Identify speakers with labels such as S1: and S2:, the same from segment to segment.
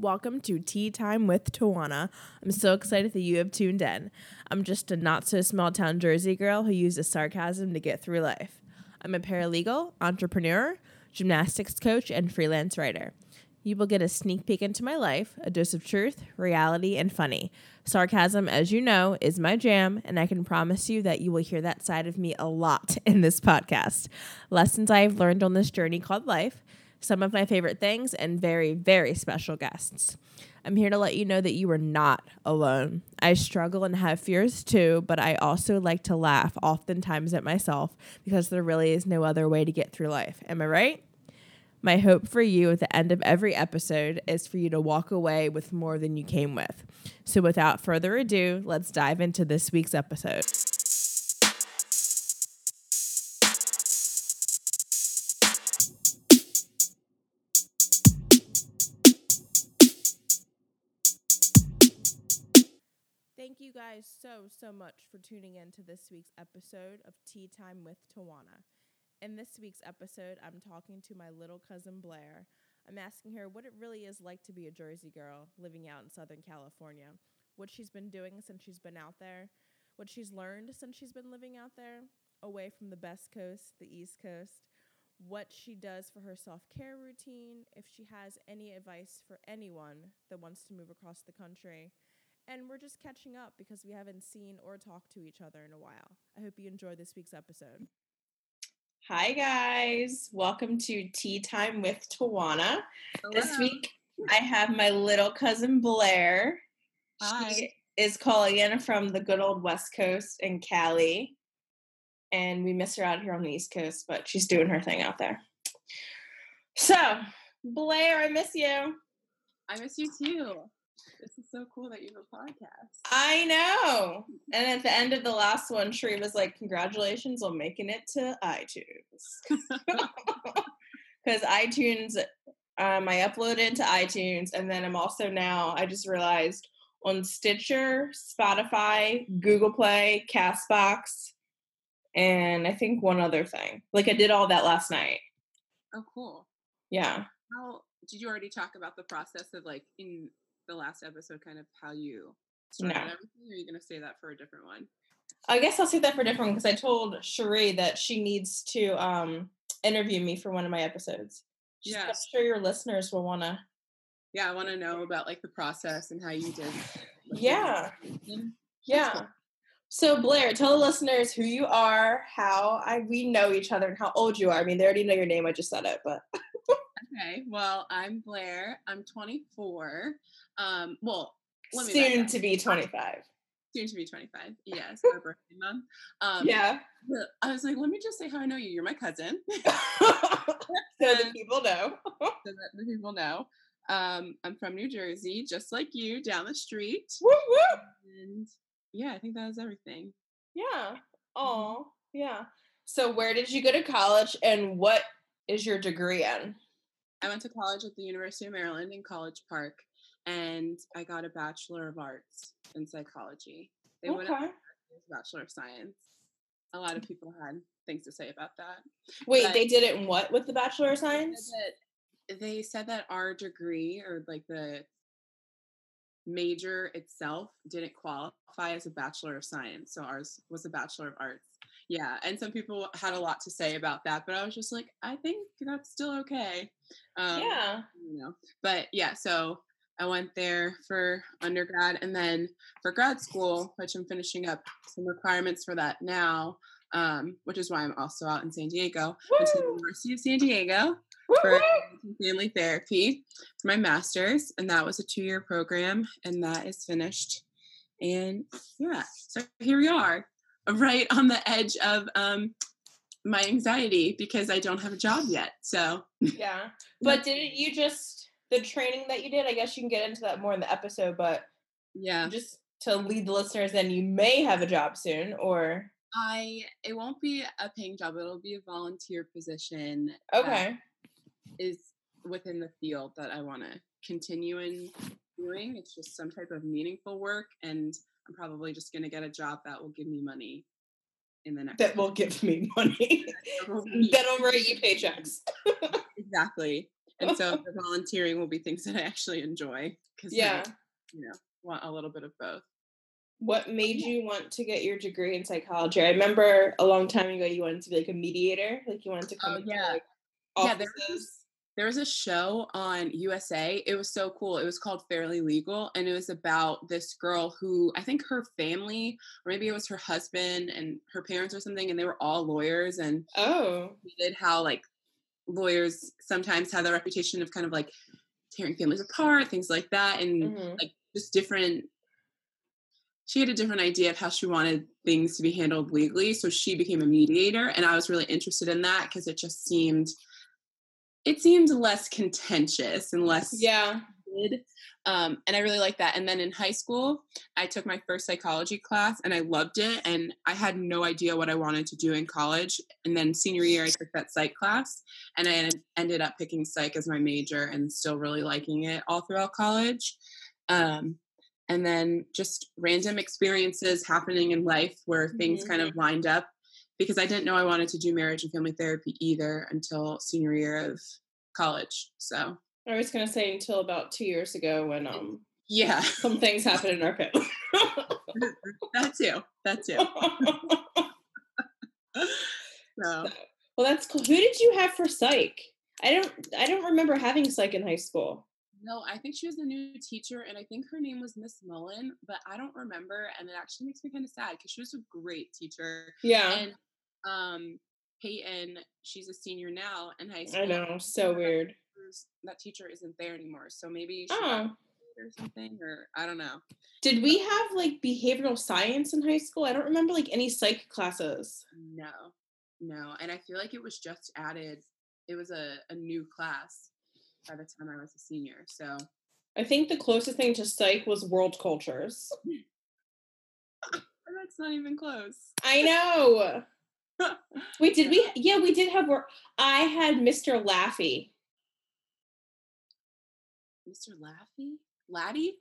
S1: Welcome to Tea Time with Tajuana. I'm so excited that you have tuned in. I'm just a not so small town Jersey girl who uses sarcasm to get through life. I'm a paralegal, entrepreneur, gymnastics coach, and freelance writer. You will get a sneak peek into my life, a dose of truth, reality, and funny. Sarcasm, as you know, is my jam, and I can promise you that you will hear that side of me a lot in this podcast. Lessons I have learned on this journey called life some of my favorite things, and very, very special guests. I'm here to let you know that you are not alone. I struggle and have fears too, but I also like to laugh oftentimes at myself because there really is no other way to get through life. Am I right? My hope for you at the end of every episode is for you to walk away with more than you came with. So, without further ado, let's dive into this week's episode. Thank you guys so, so much for tuning in to this week's episode of Tea Time with Tajuana. In this week's episode, I'm talking to my little cousin Blair. I'm asking her what it really is like to be a Jersey girl living out in Southern California, what she's been doing since she's been out there, what she's learned since she's been living out there, away from the best coast, the East Coast, what she does for her self care routine, if she has any advice for anyone that wants to move across the country. And we're just catching up because we haven't seen or talked to each other in a while. I hope you enjoy this week's episode. Hi, guys. Welcome to Tea Time with Tajuana. This week, I have my little cousin Blair.
S2: Hi.
S1: She is calling in from the good old West Coast in Cali. And we miss her out here on the East Coast, but she's doing her thing out there. So, Blair, I miss you.
S2: I miss you too. This is so cool that you have a podcast.
S1: I know. And at the end of the last one, Sheree was like, Congratulations on making it to iTunes. Because iTunes, um, I uploaded to iTunes, and then I'm also now, I just realized, on Stitcher, Spotify, Google Play, Castbox, and I think one other thing. Like I did all that last night.
S2: Oh, cool.
S1: Yeah.
S2: How did you already talk about the process of like in the last episode, kind of how you started
S1: No.
S2: everything? Or are you going to say that for a different one?
S1: I guess I'll say that for a different one because I told Sheree that she needs to um interview me for one of my episodes. She's- I'm sure your listeners will want to.
S2: Yeah, I want to know about like the process and how you did. like,
S1: Yeah. Yeah.
S2: cool.
S1: So Blair, tell the listeners who you are, how I we know each other, and how old you are. I mean, they already know your name. I just said it, but
S2: Okay. Well, I'm Blair. I'm 24. Um, well, let me
S1: soon to be twenty five.
S2: soon to be 25. Yes, my birthday month. Um,
S1: Yeah.
S2: I was like, let me just say how I know you. You're my cousin.
S1: so the people know.
S2: so that the people know. Um, I'm from New Jersey, just like you, down the street.
S1: woo woo.
S2: And yeah, I think that is everything.
S1: Yeah. Oh, yeah. So where did you go to college and what is your degree in?
S2: I went to college at the University of Maryland in College Park, and I got a Bachelor of Arts in Psychology. They
S1: Okay.
S2: a Bachelor of Science. A lot of people had things to say about that.
S1: Wait,
S2: But-
S1: they did it in what with the Bachelor of Science?
S2: They said that our degree or like the major itself didn't qualify as a Bachelor of Science. So ours was a Bachelor of Arts. Yeah. And some people had a lot to say about that, but I was just like, I think that's still okay. Um,
S1: yeah.
S2: you know but yeah so i went there for undergrad and then for grad school which i'm finishing up some requirements for that now um, which is why i'm also out in san diego went to the university of san diego
S1: Woo
S2: for family therapy for my master's and that was a two-year program and that is finished and yeah so here we are right on the edge of um, my anxiety because i don't have a job yet so
S1: Yeah. But didn't you just the training that you did? I guess you can get into that more in the episode, but
S2: yeah
S1: just to lead the listeners then you may have a job soon, or
S2: I it won't be a paying job. It'll be a volunteer position.
S1: okay,
S2: is within the field that I want to continue in doing. It's just some type of meaningful work, and I'm probably just going to get a job that will give me money in the next.
S1: that will give me money. That'll write you paychecks.
S2: exactly. and so the volunteering will be things that I actually enjoy because
S1: Yeah.
S2: you know want a little bit of both.
S1: What made you want to get your degree in psychology? I remember a long time ago you wanted to be like a mediator, like you wanted to come
S2: Oh, yeah.
S1: like offices.
S2: There was a show on USA. It was so cool. It was called Fairly Legal, and it was about this girl who I think her family, or maybe it was her husband and her parents or something, and they were all lawyers, and
S1: Oh,
S2: did how like lawyers sometimes have the reputation of kind of like tearing families apart, things like that, and
S1: mhm.
S2: like just different she had a different idea of how she wanted things to be handled legally so she became a mediator and i was really interested in that because it just seemed it seemed less contentious and less
S1: yeah.
S2: um, and i really liked that. And then in high school i took my first psychology class and i loved it and i had no idea what i wanted to do in college. And then senior year i took that psych class and i ended up picking psych as my major and still really liking it all throughout college. Um, and then just random experiences happening in life where things kind of lined up because I didn't know I wanted to do marriage and family therapy either until senior year of college. So
S1: I was gonna say until about two years ago when um
S2: yeah,
S1: some things happened in our family.
S2: that too, that too. So
S1: well, that's cool. Who did you have for psych? I don't. I don't remember having psych in high school.
S2: no, I think she was a new teacher, and I think her name was Miss Mullen, but I don't remember, and it actually makes me kind of sad because she was a great teacher.
S1: Yeah,
S2: And um, Peyton, she's a senior now in high school.
S1: I know. So weird.
S2: that teacher isn't there anymore. So maybe
S1: Oh,
S2: or something, or I don't know.
S1: did we have like behavioral science in high school? I don't remember like any psych classes.
S2: No, no. And I feel like it was just added. It was a, a new class by the time I was a senior. So
S1: I think the closest thing to psych was world cultures.
S2: that's not even close.
S1: I know. Wait, did we? Yeah, we did have work. I had Mr. Laffy.
S2: Mr. Laffy? Laddie?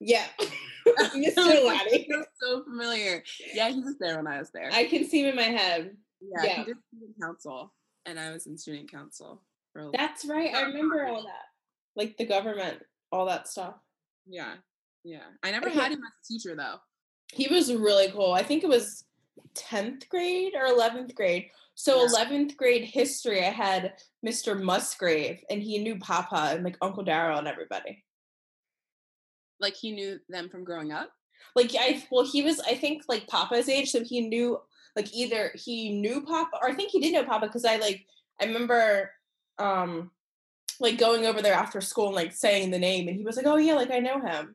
S1: Yeah, Mr. Laddie.
S2: Feels so familiar. Yeah, he was there when I was there.
S1: I can see him in my head.
S2: yeah,
S1: yeah.
S2: he did student council, and I was in student council. For
S1: That's right. I remember all that. Like the government, all that stuff.
S2: yeah, yeah. I never
S1: Okay.
S2: had him as a teacher though.
S1: He was really cool. I think it was 10th grade or 11th grade. So
S2: Yeah.
S1: 11th grade history, I had Mr. Musgrave and he knew Papa and like Uncle Daryl and everybody.
S2: Like he knew them from growing up.
S1: Like I well, he was I think like Papa's age, so he knew like either he knew Papa or I think he did know Papa because I like I remember um like going over there after school and like saying the name and he was like, Oh yeah, like I know him.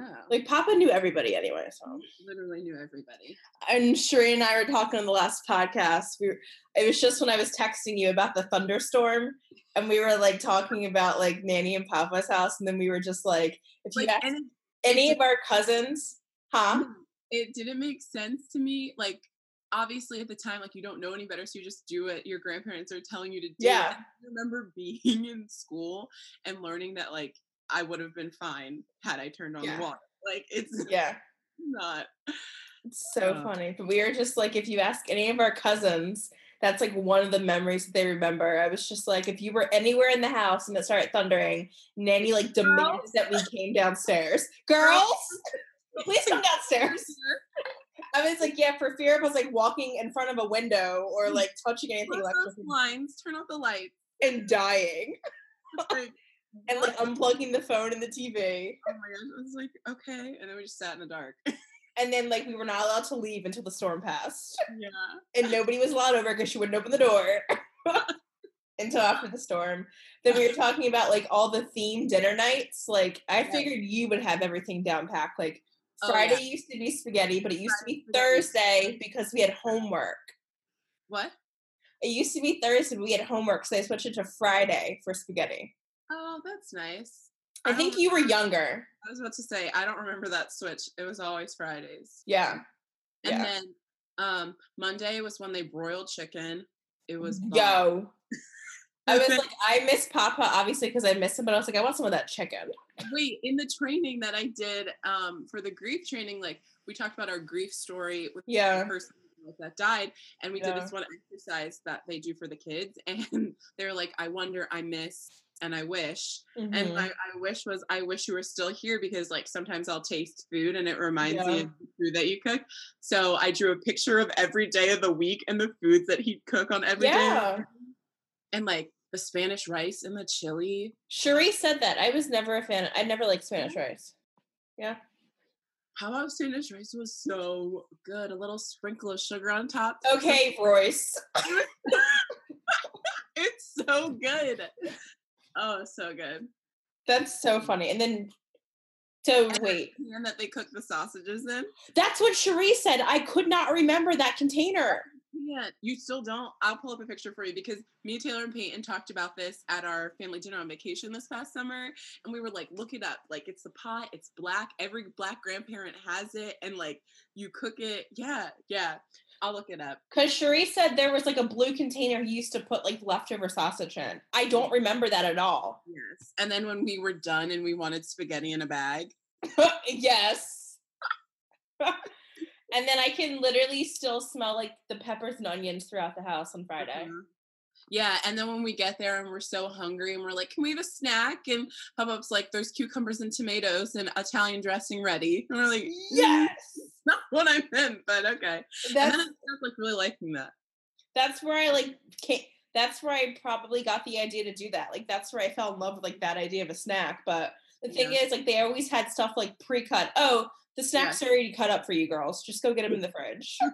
S2: Oh,
S1: Like Papa knew everybody anyway, so
S2: literally knew everybody.
S1: and Sheree and I were talking on the last podcast. We were, it was just when I was texting you about the thunderstorm, and we were like talking about like Nanny and Papa's house, and then we were just like, if you
S2: Like,
S1: ask
S2: it,
S1: any of our cousins, huh?
S2: it didn't make sense to me. Like obviously at the time, like you don't know any better, so you just do what your grandparents are telling you to do.
S1: Yeah.
S2: I remember being in school and learning that like I would have been fine had I turned on
S1: Yeah.
S2: the water. Like it's
S1: Yeah,
S2: not.
S1: it's so
S2: Oh.
S1: funny. But we are just like, if you ask any of our cousins. That's like one of the memories that they remember. I was just like, if you were anywhere in the house and it started thundering, Nanny like demands that we came downstairs. Girls, please come downstairs. I was like, yeah, for fear of us like walking in front of a window or like touching anything
S2: Close
S1: like
S2: those blinds, turn off the lights.
S1: and dying and like unplugging the phone and the TV.
S2: oh my gosh, I was like, okay. And then we just sat in the dark.
S1: And then like we were not allowed to leave until the storm passed.
S2: yeah.
S1: And nobody was allowed over because she wouldn't open the door until after the storm. Then we were talking about like all the themed dinner nights. Like I figured you would have everything down packed. Like
S2: Oh,
S1: Friday
S2: yeah.
S1: used to be spaghetti, but it used to be. Thursday because we had homework.
S2: What?
S1: It used to be Thursday, but we had homework, so they switched it to Friday for spaghetti.
S2: Oh, that's nice.
S1: I
S2: don't
S1: think you were younger.
S2: I was about to say I don't remember that switch. It was always Fridays.
S1: Yeah.
S2: And
S1: Yeah.
S2: then um Monday was when they broiled chicken. It was bomb.
S1: Yo. I was like, I miss Papa, obviously, because I miss him, but I was like, I want some of that chicken.
S2: wait in the training that I did um for the grief training. Like we talked about our grief story with
S1: Yeah.
S2: the person that died, and we did this one exercise that they do for the kids, and they're like, I wonder, I miss and I wish. And
S1: Mhm.
S2: my I wish was I wish you were still here because like sometimes I'll taste food and it reminds me of the food that you cook. So I drew a picture of every day of the week and the foods that he'd cook on every day,
S1: yeah.
S2: And like the Spanish rice and the chili.
S1: Cherie said that. I was never a fan. I never liked Spanish rice. Yeah.
S2: How about Spanish rice was so good. A little sprinkle of sugar on top.
S1: Okay, Royce.
S2: it's so good. Oh, so good.
S1: That's so funny. And then, so
S2: And
S1: wait,
S2: And that they cook the sausages in.
S1: that's what Cherie said. I could not remember that container.
S2: Yeah, you still don't. I'll pull up a picture for you because me, Taylor, and Peyton talked about this at our family dinner on vacation this past summer, and we were like, look it up. Like, it's the pot. It's black. Every black grandparent has it, and like, you cook it. Yeah, yeah. I'll look it up.
S1: Because Cherie said there was like a blue container he used to put like leftover sausage in. I don't remember that at all.
S2: Yes. And then when we were done and we wanted spaghetti in a bag,
S1: yes. and then I can literally still smell like the peppers and onions throughout the house on Friday.
S2: Mhm. Yeah, and then when we get there and we're so hungry and we're like, "Can we have a snack?" and Papa's like, "There's cucumbers and tomatoes and Italian dressing ready," and we're like, "Mm,
S1: Yes.
S2: not what I meant, but okay." and
S1: That's
S2: then I like really liking that.
S1: that's where I like came, that's where I probably got the idea to do that. Like that's where I fell in love with like that idea of a snack. But the thing
S2: Yeah.
S1: is, like they always had stuff like pre-cut. Oh, the snacks are already cut up for you girls. Just go get them in the fridge.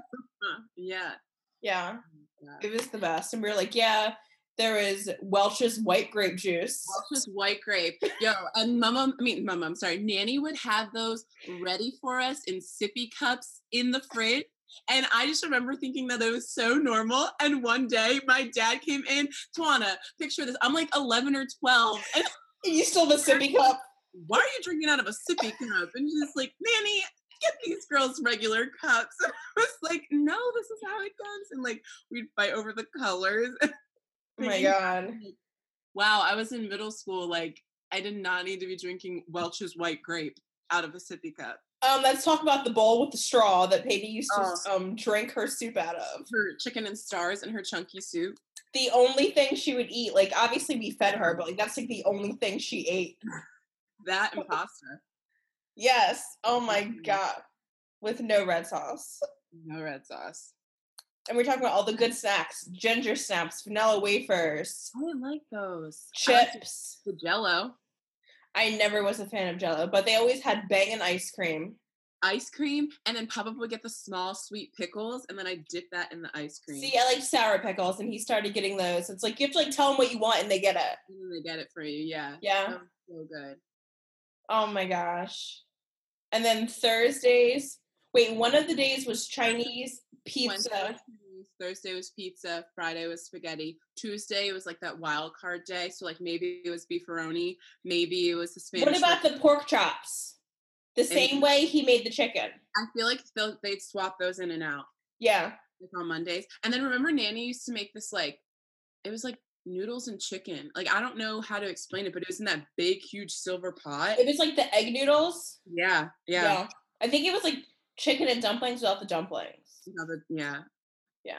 S2: Yeah.
S1: Yeah,
S2: yeah.
S1: it was the best. And we were like, yeah, there is Welch's white grape juice.
S2: Welch's white grape. Yo, and mama, I mean, mama, I'm sorry, Nanny would have those ready for us in sippy cups in the fridge. And I just remember thinking that it was so normal. And one day my dad came in, Tajuana, picture this. I'm like 11 or 12. And
S1: You still have a sippy cup.
S2: why are you drinking out of a sippy cup? And she's like, Nanny, get these girls regular cups. And I was like, no, this is how it goes. And like, we'd fight over the colors.
S1: Oh my god.
S2: Wow, I was in middle school. Like, I did not need to be drinking Welch's white grape out of a sippy cup.
S1: Um, let's talk about the bowl with the straw that Peggy used to
S2: Oh.
S1: um drink her soup out of.
S2: Her chicken and stars and her chunky soup.
S1: The only thing she would eat, like obviously we fed her, but like that's like the only thing she ate.
S2: That and pasta.
S1: Yes. Oh my
S2: Mhm.
S1: god. With no red sauce.
S2: No red sauce.
S1: And we're talking about all the good snacks: ginger snaps, vanilla wafers,
S2: oh, I like those.
S1: Chips.
S2: The jello.
S1: I never was a fan of Jello, but they always had banging ice cream.
S2: Ice cream, and then Papa would get the small sweet pickles, and then I dip that in the ice cream.
S1: See, I like sour pickles, and he started getting those. It's like you have to like tell them what you want, and they get it.
S2: and then they get it for you. Yeah.
S1: Yeah.
S2: So good.
S1: Oh my gosh. And then Thursdays. Wait, one of the days was Chinese pizza.
S2: Thursday was pizza. Friday was spaghetti. Tuesday was like that wild card day. So like maybe it was beefaroni. Maybe it was the Spanish.
S1: What about the pork chops? The same way he made the chicken.
S2: I feel like they'd swap those in and out
S1: Yeah.
S2: like on Mondays. And then remember, Nanny used to make this like it was like noodles and chicken. Like I don't know how to explain it, but it was in that big, huge silver pot.
S1: It was like the egg noodles.
S2: Yeah, yeah,
S1: I think it was like chicken and dumplings without the dumplings.
S2: yeah. yeah.
S1: Yeah.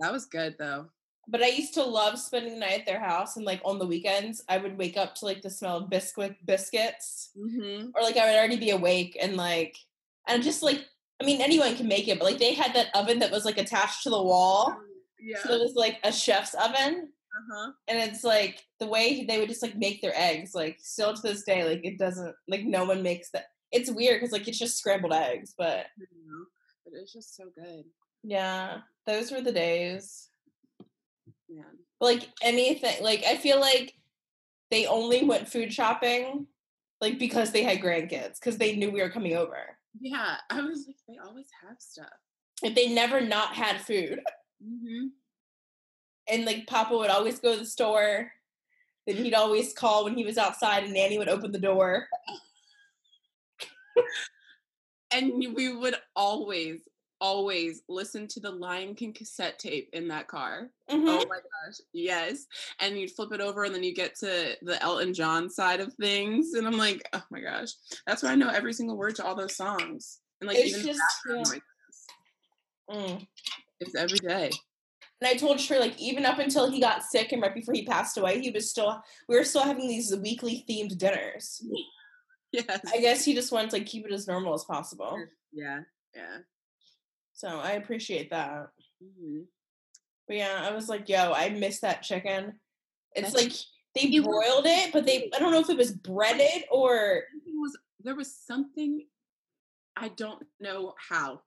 S2: That was good though.
S1: But I used to love spending the night at their house and like on the weekends I would wake up to like the smell of biscuit biscuits.
S2: Mm-hmm.
S1: Or like I would already be awake and like and just like I mean anyone can make it, but like they had that oven that was like attached to the wall.
S2: Yeah.
S1: So it was like a chef's oven.
S2: uh-huh.
S1: And it's like the way they would just like make their eggs, like still to this day, like it doesn't like no one makes that. It's weird because like it's just scrambled eggs, but
S2: But it's just so good.
S1: yeah, those were the days.
S2: Yeah.
S1: Like anything, like I feel like they only went food shopping like because they had grandkids because they knew we were coming over.
S2: Yeah. I was like, they always have stuff.
S1: If they never not had food,
S2: Mm-hmm.
S1: and like Papa would always go to the store. Then he'd always call when he was outside, and Nanny would open the door.
S2: And we would always, always listen to the Lion King cassette tape in that car.
S1: Mhm.
S2: Oh my gosh, yes. And you'd flip it over and then you get to the Elton John side of things. And I'm like, oh my gosh. That's why I know every single word to all those songs. And like
S1: It's
S2: even
S1: just yeah. Mm.
S2: It's every day.
S1: And I told her like even up until he got sick and right before he passed away, he was still we were still having these weekly themed dinners.
S2: Yes.
S1: I guess he just wants to like, keep it as normal as possible.
S2: Yeah. Yeah.
S1: So I appreciate that.
S2: hmm
S1: But yeah, I was like, yo, I miss that chicken. It's
S2: That's-
S1: like they broiled it, but they I don't know if it was breaded or
S2: was there was something I don't know how.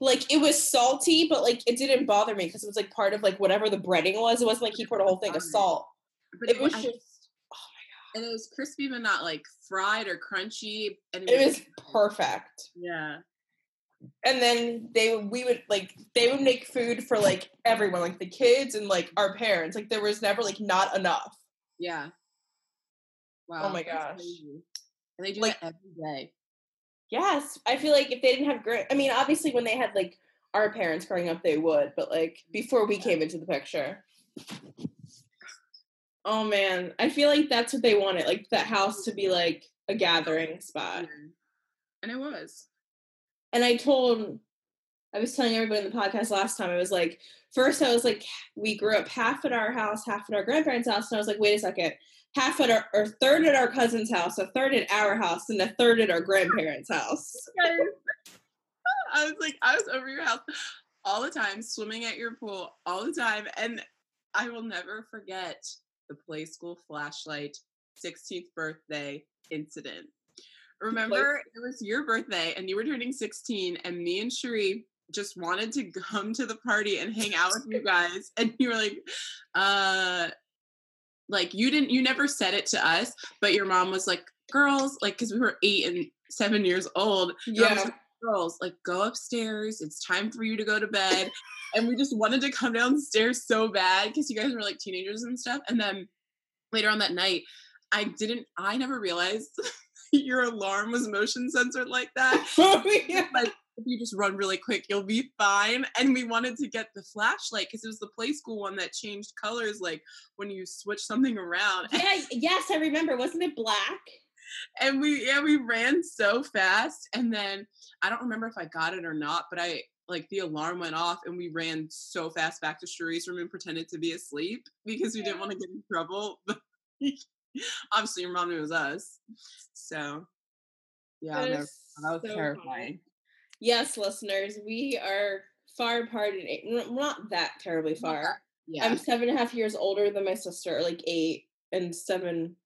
S1: like it was salty, but like it didn't bother me because it was like part of like whatever the breading was. It wasn't like he poured a whole thing of salt.
S2: But
S1: It was
S2: I-
S1: just
S2: and it was crispy but not like fried or crunchy. And
S1: it was perfect.
S2: yeah.
S1: And then they we would like they would make food for like everyone, like the kids and like our parents. Like there was never like not enough.
S2: Yeah. Oh wow.
S1: Oh
S2: my
S1: gosh.
S2: crazy. And they do
S1: Like-
S2: that every day.
S1: Yes, I feel like if they didn't have great, I mean, obviously when they had like our parents growing up, they would, but like before we came into the picture. Oh man, I feel like that's what they wanted, like that house to be like a gathering spot.
S2: And it was.
S1: And I told, I was telling everybody in the podcast last time, I was like, first I was like, we grew up half at our house, half at our grandparents' house, and I was like, wait a second, half at our, or third at our cousin's house, a third at our house, and a third at our grandparents' house.
S2: I was like, I was over your house all the time, swimming at your pool all the time. And I will never forget the play school flashlight 16th birthday incident. Remember, it was your birthday and you were turning 16, and me and Cherie just wanted to come to the party and hang out with you guys. And you were like, uh, like you didn't, you never said it to us, but your mom was like, girls, like, because we were eight and seven years old. your mom was
S1: Yeah.
S2: like, girls, like go upstairs. It's time for you to go to bed. and we just wanted to come downstairs so bad because you guys were like teenagers and stuff. And then later on that night, I didn't, I never realized your alarm was motion censored like that.
S1: Oh, yeah.
S2: Like if you just run really quick, you'll be fine. And we wanted to get the flashlight because it was the play school one that changed colors, like when you switch something around.
S1: Yeah, yes, I remember. Wasn't it black?
S2: And we yeah we ran so fast and then i don't remember if i got it or not but i like the alarm went off and we ran so fast back to Cherie's room and pretended to be asleep because we didn't want to get in trouble but obviously your mom knew it was us so yeah
S1: That
S2: that was
S1: so
S2: terrifying
S1: Yes, listeners, we are far apart in age. Not that terribly far.
S2: yeah
S1: I'm seven and a half years older than my sister, like eight, and seven,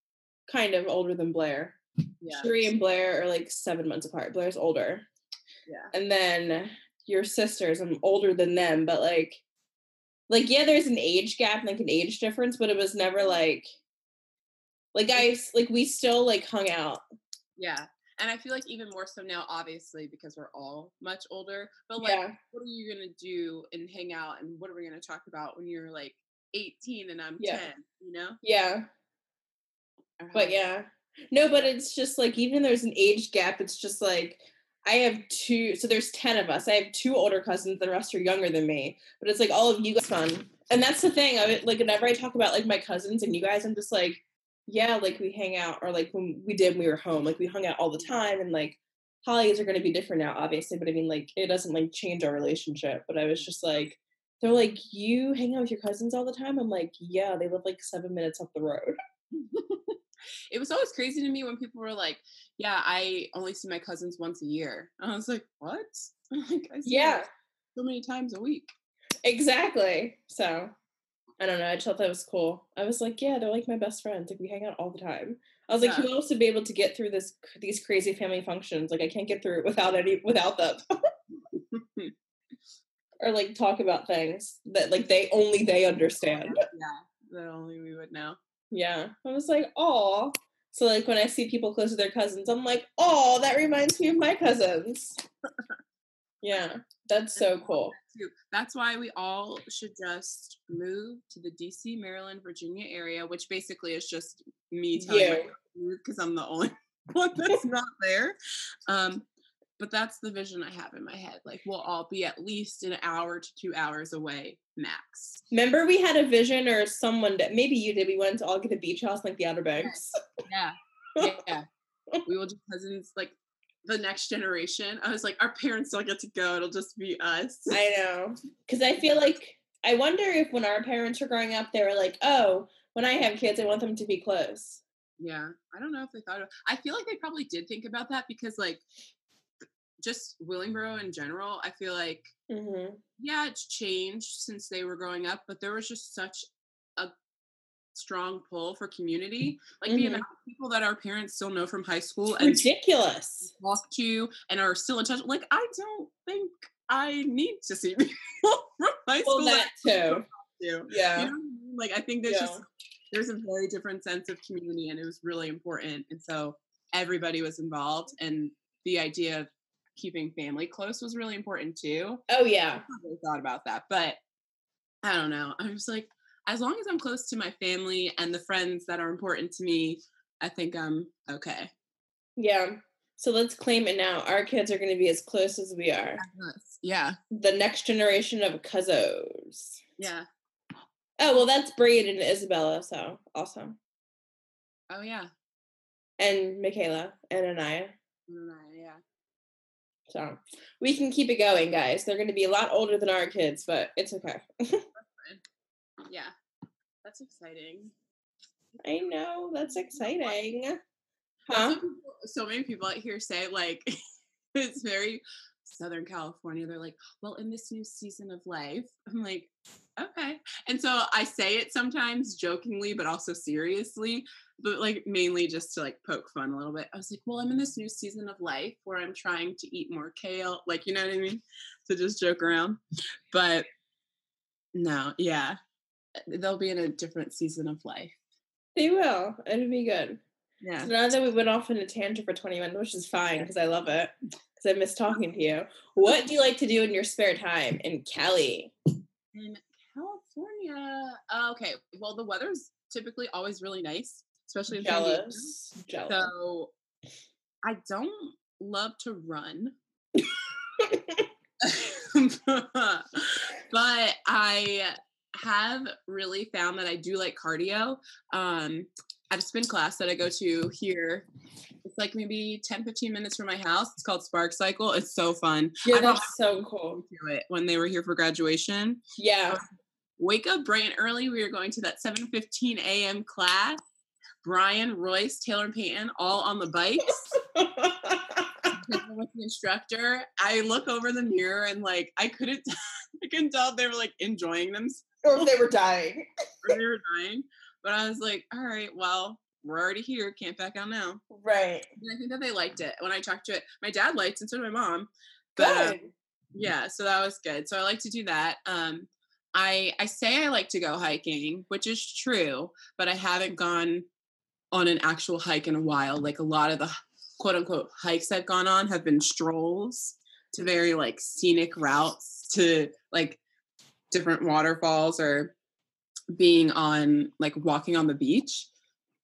S1: kind of older than Blair.
S2: yeah
S1: Cherie and Blair are like seven months apart. Blair's older.
S2: yeah
S1: And then your sisters, I'm older than them, but like, like yeah, there's an age gap, like an age difference, but it was never like, like I like we still like hung out.
S2: yeah and i feel like even more so now obviously because we're all much older but like
S1: Yeah.
S2: what are you gonna do and hang out and what are we gonna talk about when you're like 18 and i'm
S1: Yeah.
S2: 10 you know
S1: Yeah.
S2: Or
S1: But
S2: uh-huh.
S1: yeah. No, but it's just like even there's an age gap, it's just like I have two so there's 10 of us. I have two older cousins, the rest are younger than me. But it's like all of you guys fun. And that's the thing. I like whenever I talk about like my cousins and you guys, I'm just like, yeah, like we hang out or like when we did when we were home, like we hung out all the time and like holidays are gonna be different now, obviously. But I mean like it doesn't like change our relationship. But I was just like they're like, you hang out with your cousins all the time? I'm like, yeah, they live like seven minutes up the road.
S2: it was always crazy to me when people were like, "Yeah, I only see my cousins once a year." I was like, "What?" like, I see
S1: Yeah.
S2: so many times a week.
S1: Exactly. So I don't know. I just thought that was cool. I was like, yeah, they're like my best friends. Like we hang out all the time. I was like,
S2: Yeah.
S1: who else would be able to get through this these crazy family functions? Like I can't get through it without any without them. or like talk about things that like they only they understand.
S2: yeah, that only we would know.
S1: Yeah. I was like, oh. So like when I see people close to their cousins, I'm like, oh, that reminds me of my cousins. yeah. That's so cool.
S2: That's why we all should just move to the DC, Maryland, Virginia area, which basically is just me telling
S1: You.
S2: because I'm the only one that's not there. Um, but that's the vision I have in my head. Like we'll all be at least an hour to two hours away max.
S1: Remember we had a vision or someone that maybe you did. We went to all get a beach house like the Outer Banks.
S2: Yeah. Yeah. we will just cousins like the next generation. I was like, our parents don't get to go. It'll just be us.
S1: I know. Because I feel like I wonder if when our parents were growing up, they were like, "Oh, when I have kids, I want them to be close."
S2: Yeah, I don't know if they thought of. I feel like they probably did think about that because, like, just Willingboro in general, I feel like,
S1: Mm-hmm.
S2: yeah, it's changed since they were growing up, but there was just such a strong pull for community. Like the
S1: Mhm.
S2: amount of people that our parents still know from high school and
S1: Ridiculous.
S2: talk to and are still in touch. Like, I don't think I need to see people from high school.
S1: Well, that too.
S2: I do. You know
S1: Yeah.
S2: I mean? Like I think there's
S1: Yeah.
S2: just there's a very different sense of community and it was really important. And so everybody was involved and the idea of keeping family close was really important too.
S1: Oh yeah.
S2: haven't really thought about that. But I don't know. I'm just like, as long as I'm close to my family and the friends that are important to me, I think I'm okay.
S1: Yeah. So let's claim it now. Our kids are going to be as close as we are.
S2: Yeah.
S1: The next generation of cousins.
S2: Yeah.
S1: Oh well, that's Braid and Isabella. So awesome.
S2: Oh yeah.
S1: And Michaela and Anaya.
S2: Mm, Yeah.
S1: So we can keep it going, guys. They're going to be a lot older than our kids, but it's okay.
S2: Yeah. That's exciting.
S1: I know that's exciting. Huh?
S2: so many people out here say like it's very Southern California. They're like, well, in this new season of life, I'm like, okay. And so I say it sometimes jokingly, but also seriously, but like mainly just to like poke fun a little bit. I was like, well, I'm in this new season of life where I'm trying to eat more kale, like you know what I mean, to just joke around. But no, yeah, they'll be in a different season of life.
S1: They will. It'll be good.
S2: Yeah.
S1: So now that we went off in a tangent for 20 minutes, which is fine because I love it, because I miss talking to you. What do you like to do in your spare time in Cali?
S2: In California, uh, okay. Well, the weather's typically always really nice, especially in.
S1: Jealous. Jealous.
S2: So I don't love to run, but I have really found that I do like cardio. Um, at a spin class that I go to here, it's like maybe 10, 15 minutes from my house. It's called Spark Cycle. It's so fun.
S1: yeah, that's so cool.
S2: to it when they were here for graduation.
S1: Yeah.
S2: wake up bright and early. We were going to that 7:15 a.m. class. Brian, Royce, Taylor, and Peyton, all on the bikes with the instructor. I look over the mirror and like I couldn't, I couldn't tell if they were like enjoying themselves
S1: or if they were dying.
S2: or they were dying. But I was like, all right, well, we're already here. Can't back out now.
S1: Right.
S2: And I think that they liked it when I talked to it. My dad liked it, and so did my mom. But
S1: Good.
S2: yeah so that was good so i like to do that um i i say i like to go hiking which is true but i haven't gone on an actual hike in a while like a lot of the quote unquote hikes i've gone on have been strolls to very like scenic routes to like different waterfalls or being on like walking on the beach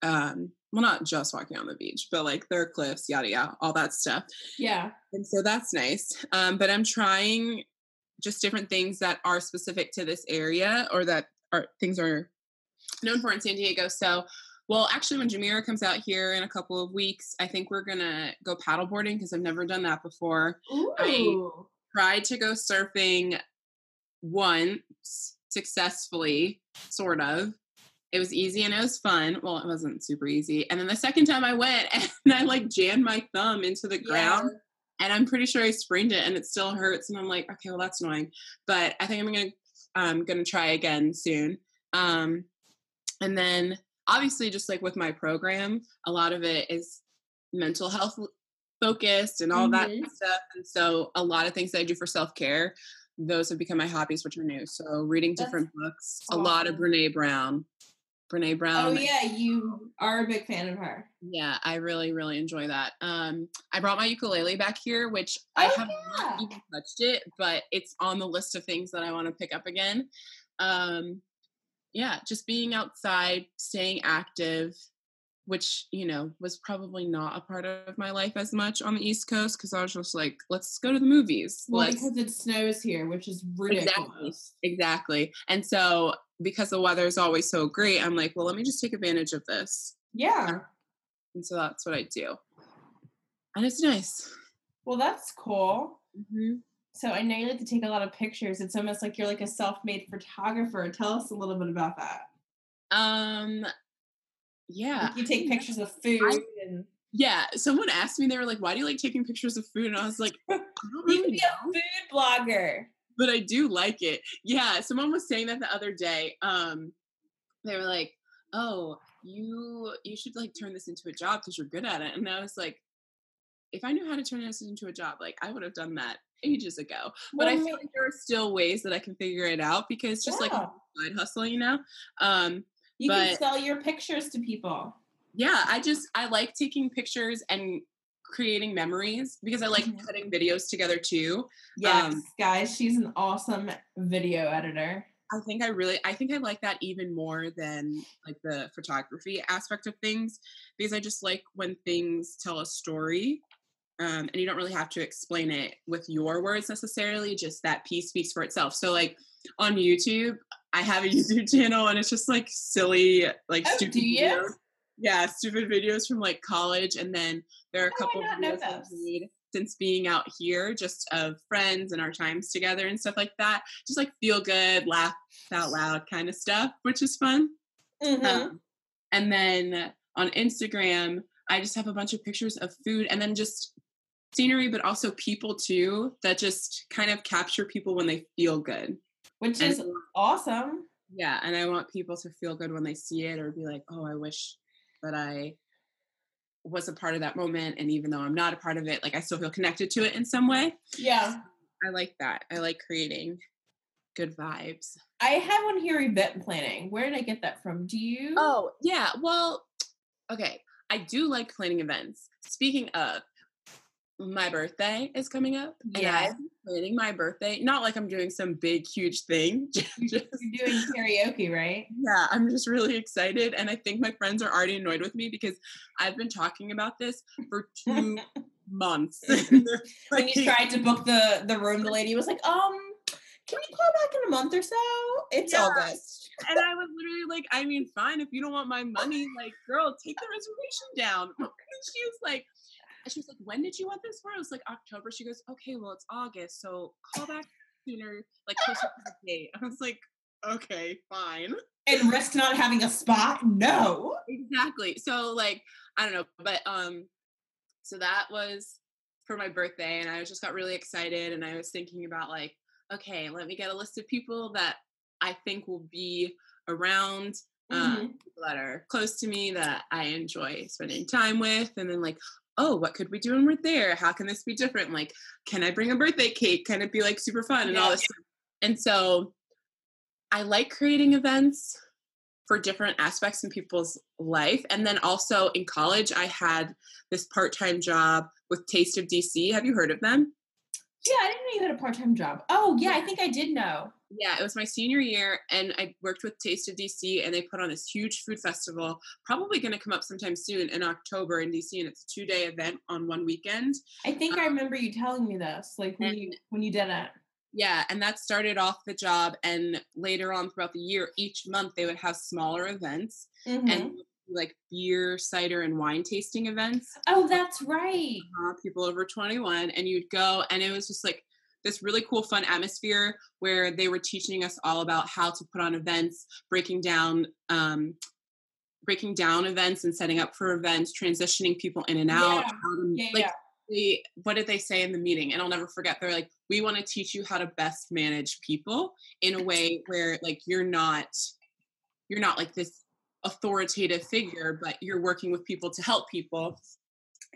S2: um well not just walking on the beach but like there are cliffs yada yada all that stuff
S1: yeah.
S2: and so that's nice. Um, but I'm trying just different things that are specific to this area or that are things are known for in San Diego. So, well, actually, when Jamira comes out here in a couple of weeks, I think we're gonna go paddleboarding because I've never done that before.
S1: Ooh.
S2: Tried to go surfing once successfully, sort of. It was easy and it was fun. Well, it wasn't super easy. And then the second time I went and I like jammed my thumb into the ground and I'm pretty sure I sprained it and it still hurts. And I'm like, okay, well that's annoying, but I think I'm gonna I'm gonna try again soon. Um, and then obviously, just like with my program, a lot of it is mental health focused and all that
S1: Mhm.
S2: stuff. And so a lot of things that I do for self care, those have become my hobbies, which are new. So reading
S1: That's
S2: different books, a lot of. Brene Brown. Brene Brown.
S1: Oh yeah, you are a big fan of her.
S2: Yeah, I really, really enjoy that. Um, I brought my ukulele back here, which I
S1: Oh,
S2: have
S1: yeah.
S2: not even touched it, but it's on the list of things that I want to pick up again. Um, yeah, just being outside, staying active, which you know was probably not a part of my life as much on the East Coast because I was just like, let's go to the movies.
S1: Well,
S2: let's
S1: because it snows here, which is ridiculous.
S2: exactly. exactly. And so because the weather is always so great, I'm like, well, let me just take advantage of this.
S1: Yeah.
S2: And so that's what I do. And it's nice.
S1: Well, that's cool.
S2: Mm-hmm.
S1: So I know you like to take a lot of pictures. It's almost like you're like a self-made photographer. Tell us a little bit about that.
S2: Um, yeah.
S1: Like you take pictures of food
S2: I-
S1: and
S2: Yeah, someone asked me, they were like, why do you like taking pictures of food? And I was like, I don't
S1: you
S2: really
S1: can be a food blogger.
S2: but I do like it. Yeah, someone was saying that the other day. Um, they were like, oh, you you should like turn this into a job because you're good at it. And I was like, if I knew how to turn this into a job, like I would have done that ages ago. But I feel like there are still ways that I can figure it out because just like
S1: Yeah.
S2: a side hustle, you know. Um,
S1: You can sell your pictures to people.
S2: yeah i just i like taking pictures and creating memories because i like
S1: Mhm.
S2: putting videos together too
S1: Yes,
S2: Um,
S1: guys, she's an awesome video editor.
S2: i think i really i think i like that even more than like the photography aspect of things because i just like when things tell a story um, and you don't really have to explain it with your words necessarily just that piece speaks for itself. So like on youtube i have a youtube channel and it's just like silly like
S1: Oh,
S2: stupid videos. Yeah stupid videos from like college and then there are a couple of videos I've made since being out here just of friends and our times together and stuff like that. Just like feel good laugh out loud kind of stuff which is fun.
S1: Mhm.
S2: um, and then on Instagram, I just have a bunch of pictures of food and then just scenery, but also people too that just kind of capture people when they feel good.
S1: Which
S2: And
S1: is awesome.
S2: yeah, and I want people to feel good when they see it or be like, oh, I wish that I was a part of that moment. And even though I'm not a part of it, like I still feel connected to it in some way.
S1: Yeah.
S2: I like that. I like creating good vibes.
S1: I have one here event planning. Where did I get that from? Do you?
S2: Oh, yeah. Well, okay. I do like planning events. Speaking of, my birthday is coming up. And
S1: Yeah.
S2: I'm planning my birthday. Not like I'm doing some big, huge thing. just-
S1: You're doing karaoke, right?
S2: yeah, I'm just really excited. And I think my friends are already annoyed with me because I've been talking about this for two months.
S1: when you tried to book the the room, the lady was like, "Um, can we call back in a month or so? It's
S2: Yeah.
S1: August."
S2: and I was literally like, I mean, fine, if you don't want my money, like, girl, take the reservation down. And she was like, she was like, when did you want this for? I was like, October. She goes, okay, well, it's August, so call back sooner, like closer to the date. I was like, okay, fine.
S1: And risk not having a spot? No.
S2: Exactly. So like, I don't know, but um, so that was for my birthday, and I just got really excited, and I was thinking about like, okay, let me get a list of people that I think will be around um,
S1: Mhm.
S2: people that are close to me that I enjoy spending time with, and then like, oh, what could we do when we're there? How can this be different? Like, can I bring a birthday cake? Can it be like super fun and all this? Stuff? And so, I like creating events for different aspects in people's life, and then also in college, I had this part-time job with Taste of DC. Have you heard of them?
S1: Yeah, I didn't know you had a part time job. Oh, yeah, I think I did know.
S2: Yeah, it was my senior year, and I worked with Taste of DC, and they put on this huge food festival. Probably going to come up sometime soon in October in DC, and it's a two-day event on one weekend.
S1: I think I remember you telling me this, like when you when you did it.
S2: Yeah, and that started off the job, and later on throughout the year, each month they would have smaller events
S1: Mhm.
S2: and like beer, cider, and wine tasting events.
S1: oh, that's right.
S2: uh, people over 21 and you'd go and it was just like this really cool fun atmosphere where they were teaching us all about how to put on events breaking down um, breaking down events and setting up for events transitioning people in and out
S1: Yeah.
S2: to-
S1: Yeah,
S2: like
S1: yeah.
S2: they, what did they say in the meeting and i'll never forget they're like we want to teach you how to best manage people in a way where like you're not you're not like this authoritative figure but you're working with people to help people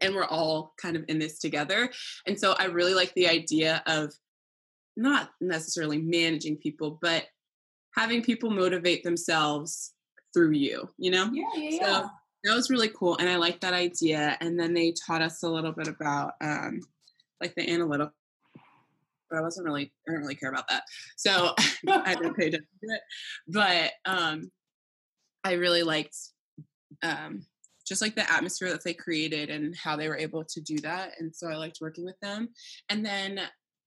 S2: and we're all kind of in this together. And so i really like the idea of not necessarily managing people but having people motivate themselves through you you know?
S1: Yeah, yeah,
S2: So,
S1: yeah.
S2: that was really cool and i like that idea and then they taught us a little bit about um like the analytical but i wasn't really i don't really care about that. So i didn't pay attention to it but um i really liked um just like the atmosphere that they created and how they were able to do that and so i liked working with them and then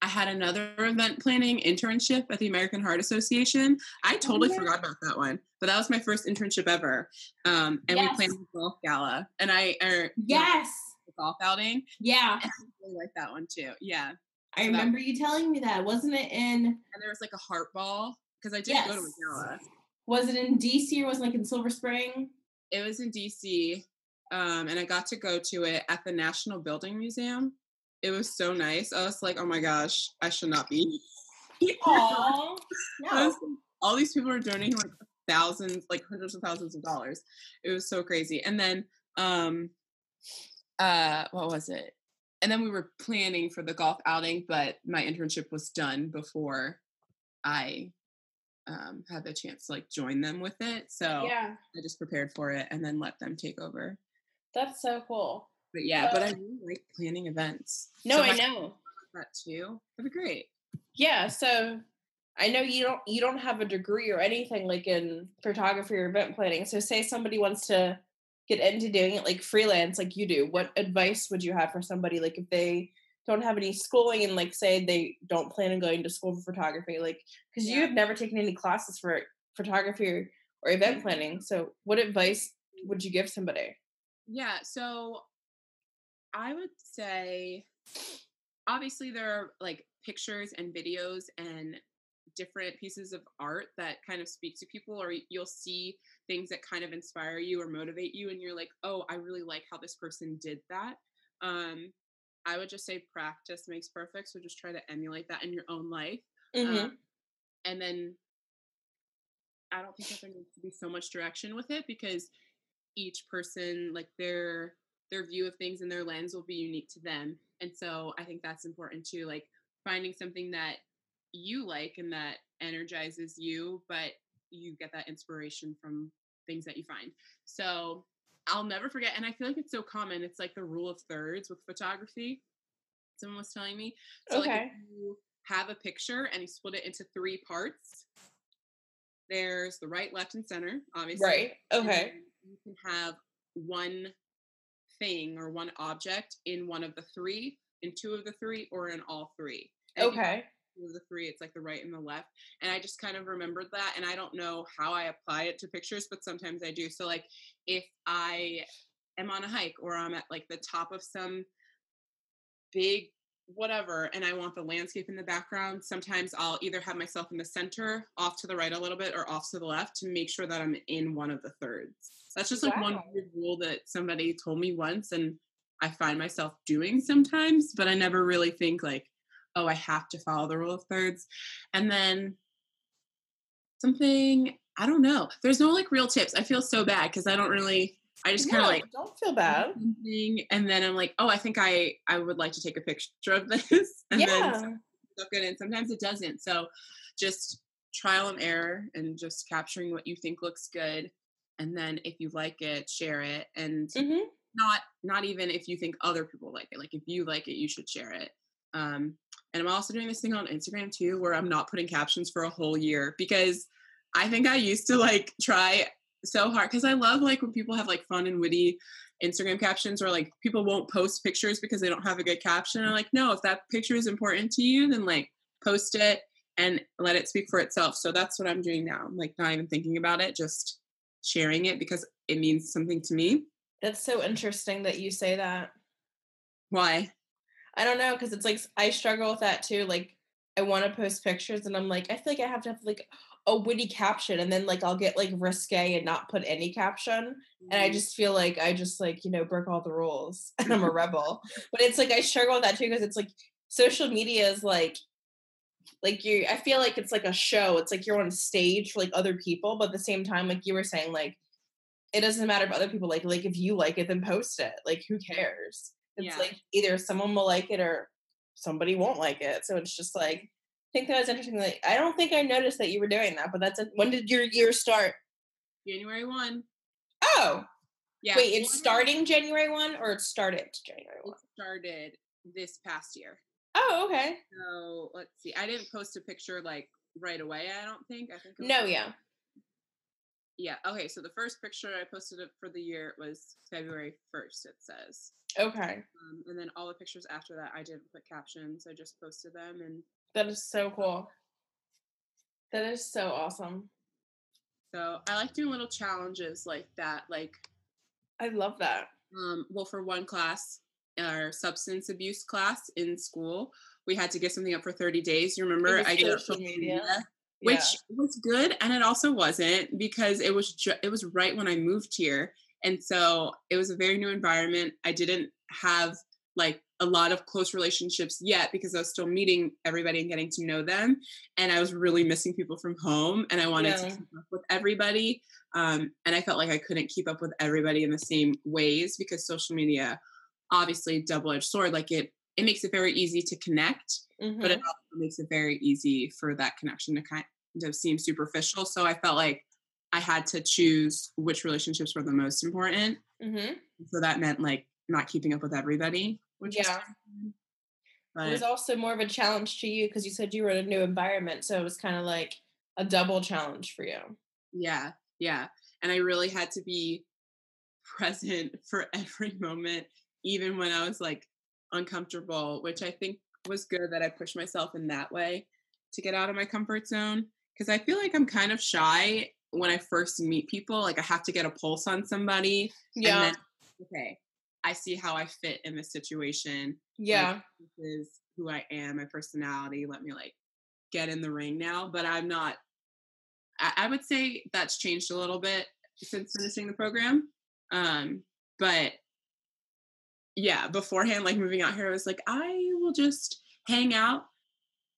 S2: I had another event planning internship at the American Heart Association. I totally
S1: yeah.
S2: forgot about that one, but that was my first internship ever. Um, and
S1: Yes.
S2: we planned a golf gala, and I or
S1: yes.
S2: golf outing.
S1: Yeah.
S2: And I really like that one too. Yeah.
S1: I
S2: So that-
S1: remember you telling me that. Wasn't it in
S2: And there was like a heart ball because I did go to
S1: Yes.
S2: a gala.
S1: Was it in DC or was it like in Silver Spring?
S2: It was in DC, um, and I got to go to it at the National Building Museum. It was so nice. I was like, oh my gosh, I should not be. here."
S1: Aww.
S2: I
S1: No.
S2: was- all these people are donating like thousands, like hundreds of thousands of dollars. It was so crazy. And then, um, uh, what was it? And then we were planning for the golf outing, but my internship was done before I um, had the chance to like join them with it. So
S1: Yeah.
S2: I just prepared for it and then let them take over.
S1: That's so cool.
S2: But yeah, but I really like planning events.
S1: No,
S2: So
S1: I know.
S2: That too. That'd be great.
S1: Yeah, so I know you don't you don't have a degree or anything like in photography or event planning. So say somebody wants to get into doing it like freelance like you do. What advice would you have for somebody like if they don't have any schooling and like say they don't plan on going to school for photography like cuz you have never taken any classes for photography or, or event planning. So what advice would you give somebody?
S2: Yeah, so I would say obviously there are like pictures and videos and different pieces of art that kind of speak to people or you'll see things that kind of inspire you or motivate you and you're like, "Oh, I really like how this person did that." Um I would just say practice makes perfect, so just try to emulate that in your own life. Um, and then I don't think that there needs to be so much direction with it because each person, like their their view of things and their lens will be unique to them. And so I think that's important too, like finding something that you like and that energizes you, but you get that inspiration from things that you find. So I'll never forget, and I feel like it's so common. It's like the rule of thirds with photography. Someone was telling me. So like
S1: Okay.
S2: if you have a picture and you split it into three parts, there's the right, left, and center, obviously.
S1: right. Okay.
S2: You can have one thing or one object in one of the three, in two of the three, or in all three. And if you have
S1: Okay.
S2: Of the three, it's like the right and the left. And I just kind of remembered that. And I don't know how I apply it to pictures, but sometimes I do. So, like, if I am on a hike or I'm at like the top of some big whatever and I want the landscape in the background, sometimes I'll either have myself in the center, off to the right a little bit, or off to the left to make sure that I'm in one of the thirds. That's just like one
S1: Wow.
S2: weird rule that somebody told me once and I find myself doing sometimes, but I never really think like, oh, I have to follow the rule of thirds. And then something, I don't know. There's no like real tips. I feel so bad because I don't really I just kind of
S1: No,
S2: like
S1: don't feel bad.
S2: and then I'm like, oh, I think I I would like to take a picture of this. And then
S1: Yeah.
S2: look at it and sometimes it doesn't. So just trial and error and just capturing what you think looks good. And then if you like it, share it. And
S1: Mhm.
S2: not not even if you think other people like it. Like if you like it, you should share it. Um, and I'm also doing this thing on Instagram too, where I'm not putting captions for a whole year because I think I used to like try so hard because I love like when people have like fun and witty Instagram captions or like people won't post pictures because they don't have a good caption. I'm like, no, if that picture is important to you, then like post it and let it speak for itself. So that's what I'm doing now. I'm like not even thinking about it, just sharing it because it means something to me.
S1: That's so interesting that you say that.
S2: Why?
S1: I don't know because it's like I struggle with that too. Like I want to post pictures and I'm like I feel like I have to have like a witty caption and then like I'll get like risque and not put any caption and I
S2: Mhm.
S1: just feel like I just like you know broke all the rules and I'm a rebel. But it's like I struggle with that too because it's like social media is like like you I feel like it's like a show. It's like you're on stage for like other people, but at the same time like you were saying like it doesn't matter if other people like it. like if you like it then post it. Like who cares? It's
S2: Yeah.
S1: like either someone will like it or somebody won't like it. So it's just like I think that was interesting. Like I don't think I noticed that you were doing that, but that's a, when did your year start?
S2: January 1.
S1: Oh,
S2: Yeah.
S1: wait, it's starting January one or it started January
S2: It
S1: one?
S2: started this past year.
S1: Oh, okay.
S2: So let's see. I didn't post a picture like right away, I don't think. I think it
S1: No, yeah.
S2: Yeah. Okay. So the first picture I posted it for the year was February 1st, it says.
S1: Okay.
S2: Um, and then all the pictures after that, I didn't put captions. I just posted them. And
S1: That is so cool. That is so awesome.
S2: so I like doing little challenges like that. Like,
S1: I love that.
S2: um, well, for one class, our substance abuse class in school, we had to get something up for 30 days. You remember? I did social media. media which yeah. was good and it also wasn't because it was ju- it was right when I moved here and so it was a very new environment. I didn't have like a lot of close relationships yet because I was still meeting everybody and getting to know them. And I was really missing people from home and I wanted yeah. to keep up with everybody. Um, and I felt like I couldn't keep up with everybody in the same ways because social media, obviously, double edged sword, like it, it makes it very easy to connect, mm-hmm. but it mm-hmm. also makes it very easy for that connection to kind of seem superficial. So I felt like I had to choose which relationships were the most important. Mm-hmm. So that meant like not keeping up with everybody. Which yeah.
S1: But, it was also more of a challenge to you because you said you were in a new environment. So it was kind of like a double challenge for you.
S2: Yeah. Yeah. And I really had to be present for every moment, even when I was like uncomfortable, which I think was good that I pushed myself in that way to get out of my comfort zone. Cause I feel like I'm kind of shy when I first meet people, like I have to get a pulse on somebody. Yeah. Then, okay, I see how I fit in this situation.
S1: Yeah.
S2: Like, this is who I am, my personality. Let me like get in the ring now. But I'm not, I, I would say that's changed a little bit since finishing the program. Um, but yeah, beforehand, like moving out here, I was like, I will just hang out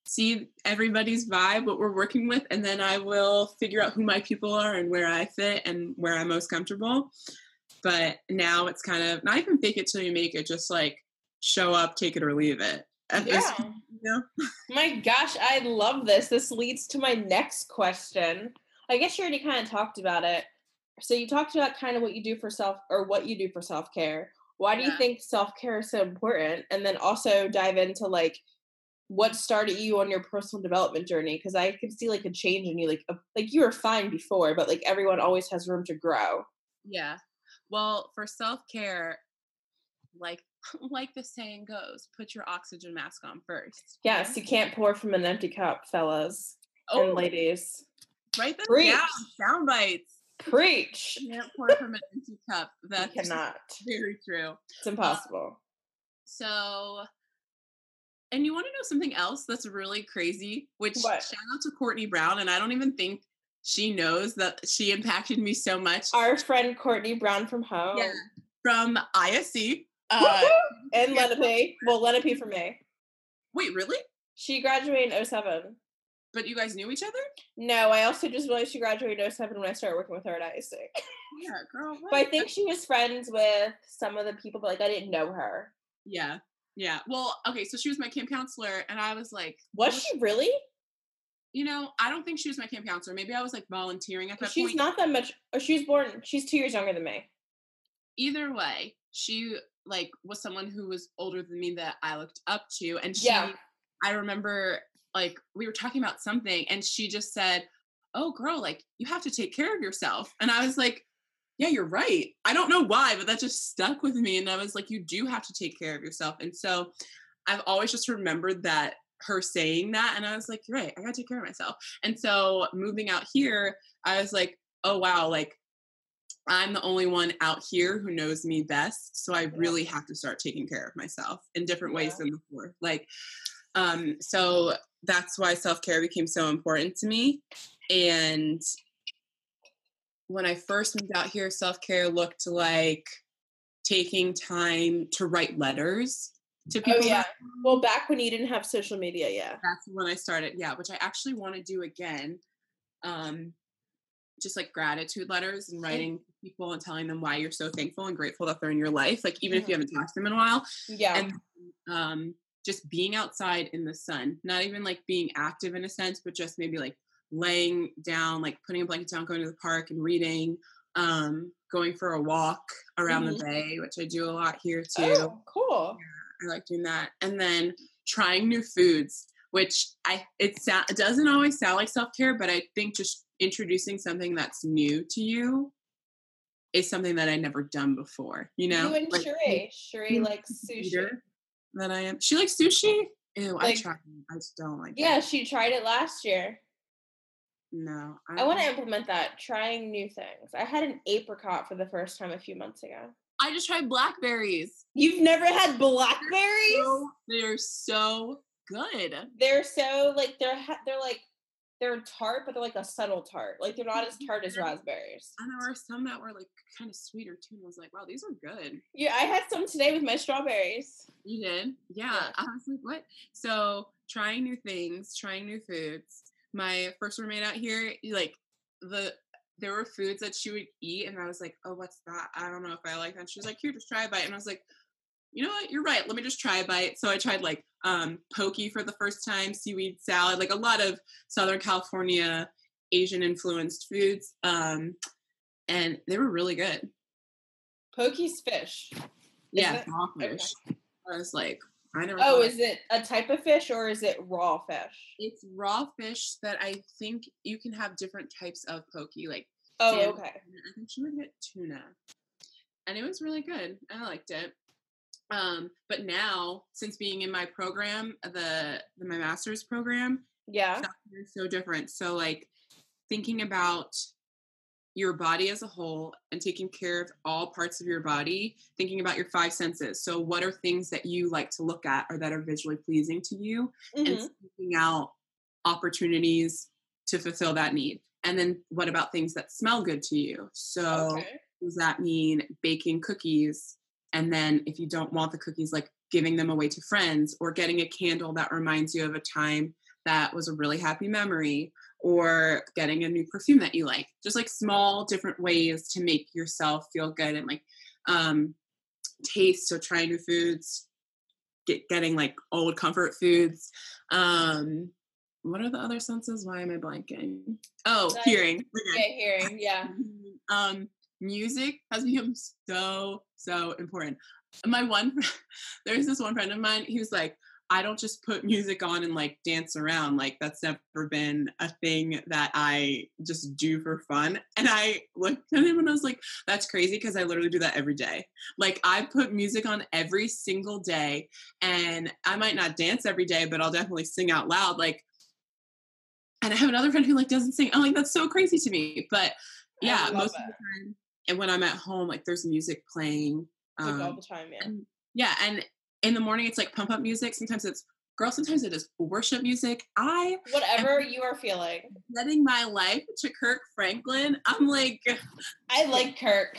S2: see everybody's vibe, what we're working with, and then I will figure out who my people are and where I fit and where I'm most comfortable. But now it's kind of not even fake it till you make it, just like show up, take it or leave it.
S1: Uh, yeah. you know? my gosh, I love this. This leads to my next question. I guess you already kind of talked about it. So you talked about kind of what you do for self or what you do for self care. Why do yeah. you think self care is so important? And then also dive into like what started you on your personal development journey because i could see like a change in you like a, like you were fine before but like everyone always has room to grow
S2: yeah well for self-care like like the saying goes put your oxygen mask on first
S1: yes you can't pour from an empty cup fellas oh, and ladies
S2: right Preach. down sound bites
S1: Preach.
S2: You can't pour from an empty cup. That's
S1: cannot.
S2: Very true.
S1: It's impossible.
S2: so and you want to know something else that's really crazy? Which what? shout out to Courtney Brown, and I don't even think she knows that she impacted me so much.
S1: Our friend Courtney Brown from home. Yeah.
S2: From ISC.
S1: Uh, and Lenape. Well, Lenape from May.
S2: Wait, really?
S1: She graduated in 07.
S2: But you guys knew each other?
S1: No, I also just realized she graduated in 07 when I started working with her at ISC.
S2: Yeah, girl. What?
S1: But I think she was friends with some of the people, but like I didn't know her.
S2: Yeah. Yeah. Well, okay, so she was my camp counselor and I was like
S1: Was she really?
S2: You know, I don't think she was my camp counselor. Maybe I was like volunteering at that
S1: she's
S2: point.
S1: She's not that much or she's born she's two years younger than me.
S2: Either way, she like was someone who was older than me that I looked up to. And she yeah. I remember like we were talking about something and she just said, Oh girl, like you have to take care of yourself. And I was like, yeah, you're right. I don't know why, but that just stuck with me. And I was like, you do have to take care of yourself. And so I've always just remembered that her saying that. And I was like, you're right. I got to take care of myself. And so moving out here, I was like, oh, wow, like I'm the only one out here who knows me best. So I really have to start taking care of myself in different ways yeah. than before. Like, um, so that's why self care became so important to me. And when I first moved out here, self care looked like taking time to write letters to oh, people.
S1: Oh, yeah. Well, back when you didn't have social media, yeah.
S2: That's when I started, yeah, which I actually want to do again. Um, just like gratitude letters and writing people and telling them why you're so thankful and grateful that they're in your life, like even mm-hmm. if you mm-hmm. haven't talked to them in a while.
S1: Yeah.
S2: And um, just being outside in the sun, not even like being active in a sense, but just maybe like laying down, like putting a blanket down, going to the park and reading, um, going for a walk around mm-hmm. the bay, which I do a lot here too.
S1: Oh, cool.
S2: Yeah, I like doing that. And then trying new foods, which I it, sa- it doesn't always sound like self care, but I think just introducing something that's new to you is something that I never done before. You know,
S1: you and like, Sheree, Sheree likes sushi.
S2: That I am. She likes sushi. Ew, like, I try. I just don't like.
S1: Yeah, she tried it last year.
S2: No.
S1: I, I want to implement that, trying new things. I had an apricot for the first time a few months ago.
S2: I just tried blackberries.
S1: You've never had blackberries?
S2: So, they're so good.
S1: They're so like they're ha- they're like they're tart, but they're like a subtle tart. Like they're not as tart as raspberries.
S2: And there were some that were like kind of sweeter too. And I was like, wow, these are good.
S1: Yeah, I had some today with my strawberries.
S2: You did? Yeah.
S1: Yeah.
S2: I was like, what? So trying new things, trying new foods. My first roommate out here, like the there were foods that she would eat, and I was like, oh, what's that? I don't know if I like that. She was like, here, just try a bite. And I was like, you know what? You're right. Let me just try a bite. So I tried like um poke for the first time, seaweed salad, like a lot of Southern California Asian influenced foods. Um and they were really good.
S1: Poke's fish.
S2: Yeah, raw
S1: Okay.
S2: fish. I was like, I never.
S1: Oh, is it a type of fish or is it raw fish?
S2: It's raw fish that I think you can have different types of poke, Like,
S1: Oh,
S2: salmon,
S1: okay.
S2: I think she would get tuna, and it was really good. I liked it. Um, but now, since being in my program, the, the my master's program,
S1: Yeah.
S2: is so different. So like thinking about your body as a whole and taking care of all parts of your body, thinking about your five senses. So what are things that you like to look at or that are visually pleasing to you and
S1: Mhm.
S2: seeking out opportunities to fulfill that need. And then what about things that smell good to you? So
S1: Okay.
S2: does that mean baking cookies and then if you don't want the cookies like giving them away to friends or getting a candle that reminds you of a time that was a really happy memory or getting a new perfume that you like just like small different ways to make yourself feel good and like um taste so trying new foods get getting like old comfort foods um what are the other senses why am i blanking oh hearing
S1: Yeah, hearing. Yeah.
S2: um music has become so so important. My one there's this one friend of mine he was like i don't just put music on and like dance around like that's never been a thing that i just do for fun. And i looked at him and i was like that's crazy because i literally do that every day. Like i put music on every single day and i might not dance every day but i'll definitely sing out loud like and i have another friend who like doesn't sing. I'm like that's so crazy to me. But yeah most of the time and when i'm at home like there's music playing
S1: Like all
S2: um,
S1: the time, yeah.
S2: and yeah and in the morning it's like pump up music sometimes it's girl sometimes it is worship music i
S1: Whatever you are feeling.
S2: letting my life to kirk franklin i'm like
S1: I like Kirk.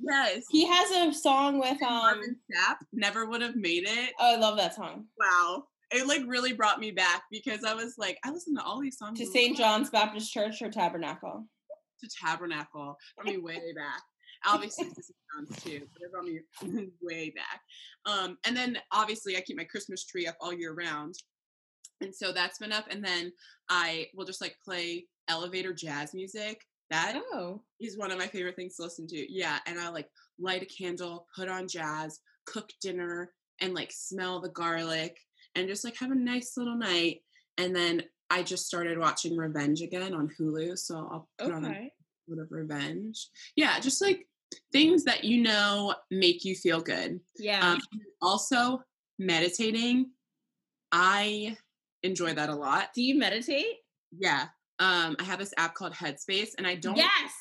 S2: yes
S1: He has a song with um
S2: Marvin Sapp never would have made it
S1: Oh, I love that song.
S2: wow it like really brought me back because i was like i listen to all these songs
S1: To St. John's Baptist Church or Tabernacle.
S2: To tabernacle brought me way back obviously St. John's too but it brought me way back um and then obviously i keep my christmas tree up all year round and so that's been up and then i will just like play elevator jazz music that
S1: Oh.
S2: is one of my favorite things to listen to yeah and i like light a candle put on jazz cook dinner and like smell the garlic and just like have a nice little night and then i just started watching revenge again on hulu so i'll put on a
S1: Okay.
S2: bit of revenge yeah just like things that you know make you feel good
S1: Yeah.
S2: um, also meditating i enjoy that a lot
S1: Do you meditate?
S2: yeah um i have this app called headspace and i don't
S1: Yes.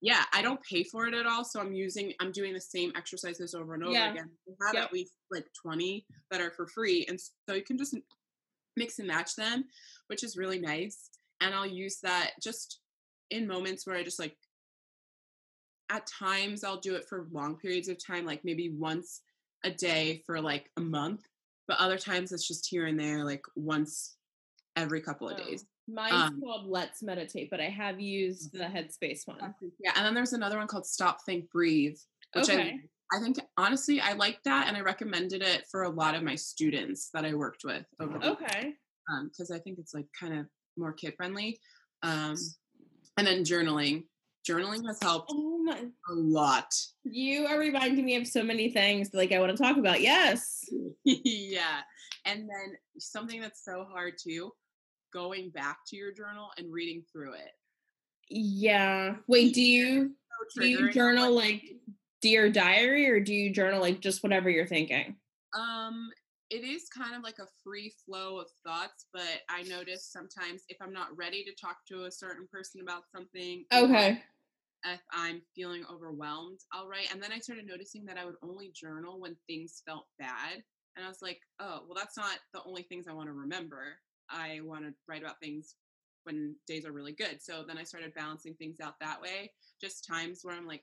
S2: yeah i don't pay for it at all so i'm using i'm doing the same exercises over and over
S1: Yeah.
S2: again i have
S1: Yep.
S2: at least like 20 that are for free and so you can just mix and match them which is really nice and i'll use that just in moments where i just like at times i'll do it for long periods of time like maybe once a day for like a month but other times it's just here and there like once every couple of
S1: Oh.
S2: days
S1: Mine's
S2: Um,
S1: called Let's Meditate, but I have used the Headspace one.
S2: yeah and then there's another one called stop think breathe which
S1: Okay.
S2: I think honestly, I like that, and I recommended it for a lot of my students that I worked with over the
S1: Okay.
S2: because I think it's like kind of more kid friendly. Um, and then journaling, journaling has helped
S1: Oh my
S2: a lot.
S1: you are reminding me of so many things like I want to talk about. Yes.
S2: yeah, and then something that's so hard too, going back to your journal and reading through it.
S1: Yeah. Wait, do you
S2: So
S1: do you journal like dear diary or do you journal like just whatever you're thinking?
S2: Um, it is kind of like a free flow of thoughts, but I notice sometimes if I'm not ready to talk to a certain person about something,
S1: Okay.
S2: if I'm feeling overwhelmed, I'll write. And then I started noticing that I would only journal when things felt bad. And I was like, oh, well, that's not the only things I want to remember. I want to write about things when days are really good. So then I started balancing things out that way. Just times where I'm like,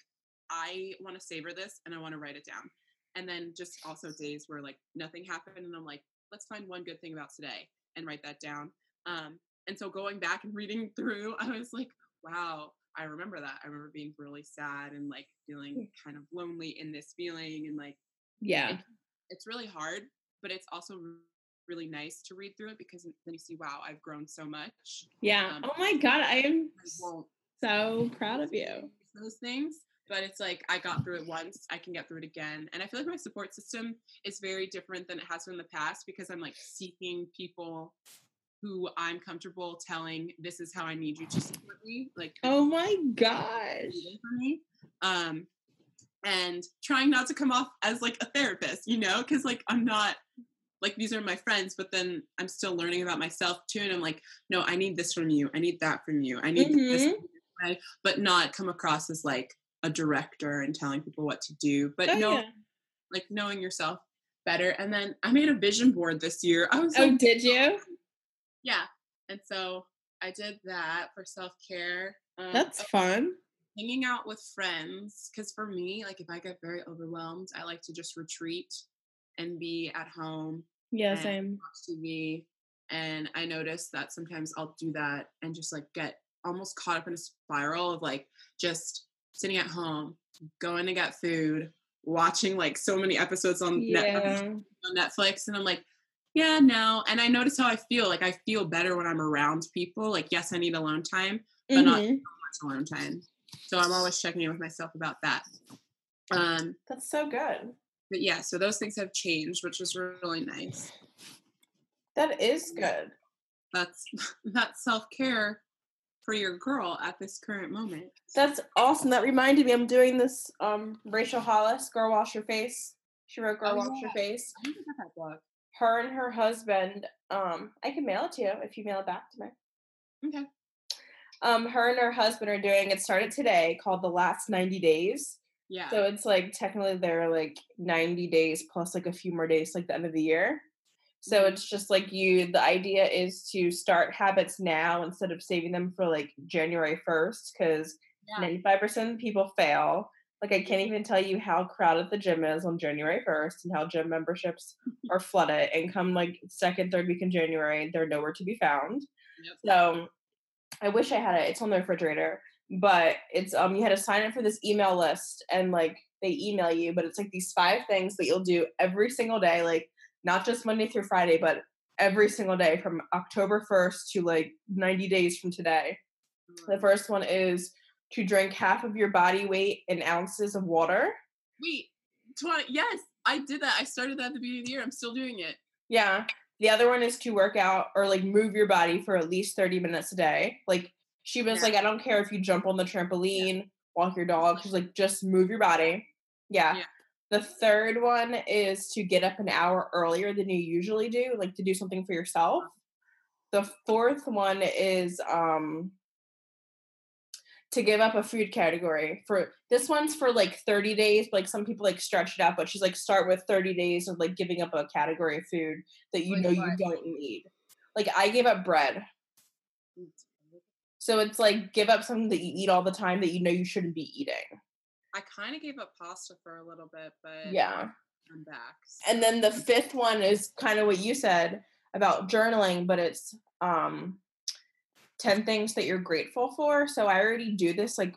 S2: I want to savor this and I want to write it down. And then just also days where like nothing happened and I'm like, let's find one good thing about today and write that down. Um, and so going back and reading through, I was like, wow, I remember that. I remember being really sad and like feeling kind of lonely in this feeling and like
S1: Yeah.
S2: it- it's really hard, but it's also really nice to read through it because then you see, wow, I've grown so much.
S1: Yeah.
S2: Um,
S1: Oh my God. I am so proud of you.
S2: those things, but it's like I got through it once, I can get through it again. And I feel like my support system is very different than it has been in the past because I'm like seeking people who I'm comfortable telling this is how I need you to support me. Like
S1: Oh my gosh.
S2: reading for me. Um, and trying not to come off as like a therapist, you know, because like I'm not like these are my friends, but then I'm still learning about myself too. And I'm like, no, I need this from you. I need that from you. I need this,
S1: Mhm.
S2: from you, right? but not come across as like a director and telling people what to do, but
S1: Oh,
S2: no,
S1: yeah.
S2: like knowing yourself better. And then I made a vision board this year. I was
S1: Oh,
S2: like,
S1: did you?
S2: yeah. And so I did that for self care. Um,
S1: That's fun.
S2: hanging out with friends because for me like if i get very overwhelmed i like to just retreat and be at home
S1: Yeah, same.
S2: watch tv and i notice that sometimes i'll do that and just like get almost caught up in a spiral of like just sitting at home going to get food watching like so many episodes on Netflix, on Netflix and I'm like, yeah, no. And I notice how I feel. Like I feel better when I'm around people. Like, yes, I need alone time, but not
S1: Mhm.
S2: much alone time. So I'm always checking in with myself about that. Um,
S1: That's so good.
S2: but yeah, so those things have changed, which was really nice.
S1: That is good.
S2: That's that's self care for your girl at this current moment.
S1: That's awesome. That reminded me, I'm doing this um Rachel Hollis, Girl Wash Your Face. She wrote Girl
S2: Oh,
S1: Wash Your. Face.
S2: I think that book.
S1: Her and her husband, um, I can mail it to you if you mail it back to me.
S2: Okay.
S1: Um, her and her husband are doing it started today called The Last 90 Days.
S2: Yeah.
S1: So it's like technically they're like 90 days plus like a few more days like the end of the year. So
S2: Mhm.
S1: it's just like you the idea is to start habits now instead of saving them for like January 1st cuz
S2: yeah.
S1: 95% of people fail. Like I can't even tell you how crowded the gym is on January 1st and how gym memberships are flooded and come like second, third week in January, they're nowhere to be found.
S2: Yep.
S1: So I wish I had it. It's on the refrigerator, but it's um you had to sign up for this email list and like they email you, but it's like these five things that you'll do every single day, like not just Monday through Friday, but every single day from October 1st to like 90 days from today. The
S2: Mm.
S1: first one is to drink half of your body weight in ounces of water.
S2: Wait, 20, yes, I did that. I started that at the beginning of the year. I'm still doing it.
S1: Yeah. The other one is to work out or like move your body for at least 30 minutes a day. Like she was
S2: Yeah.
S1: like, I don't care if you jump on the trampoline, walk your dog. She's like, just move your body. Yeah.
S2: Yeah.
S1: The third one is to get up an hour earlier than you usually do, like to do something for yourself. The fourth one is um to give up a food category for this one's for like 30 days like some people like stretch it out but she's like start with 30 days of like giving up a category of food that you know you don't need. Like i gave up bread. So it's like give up something that you eat all the time that you know you shouldn't be eating
S2: I kind of gave up pasta for a little bit, but
S1: yeah.
S2: I'm back.
S1: and then the fifth one is kind of what you said about journaling but it's um 10 things that you're grateful for so i already do this like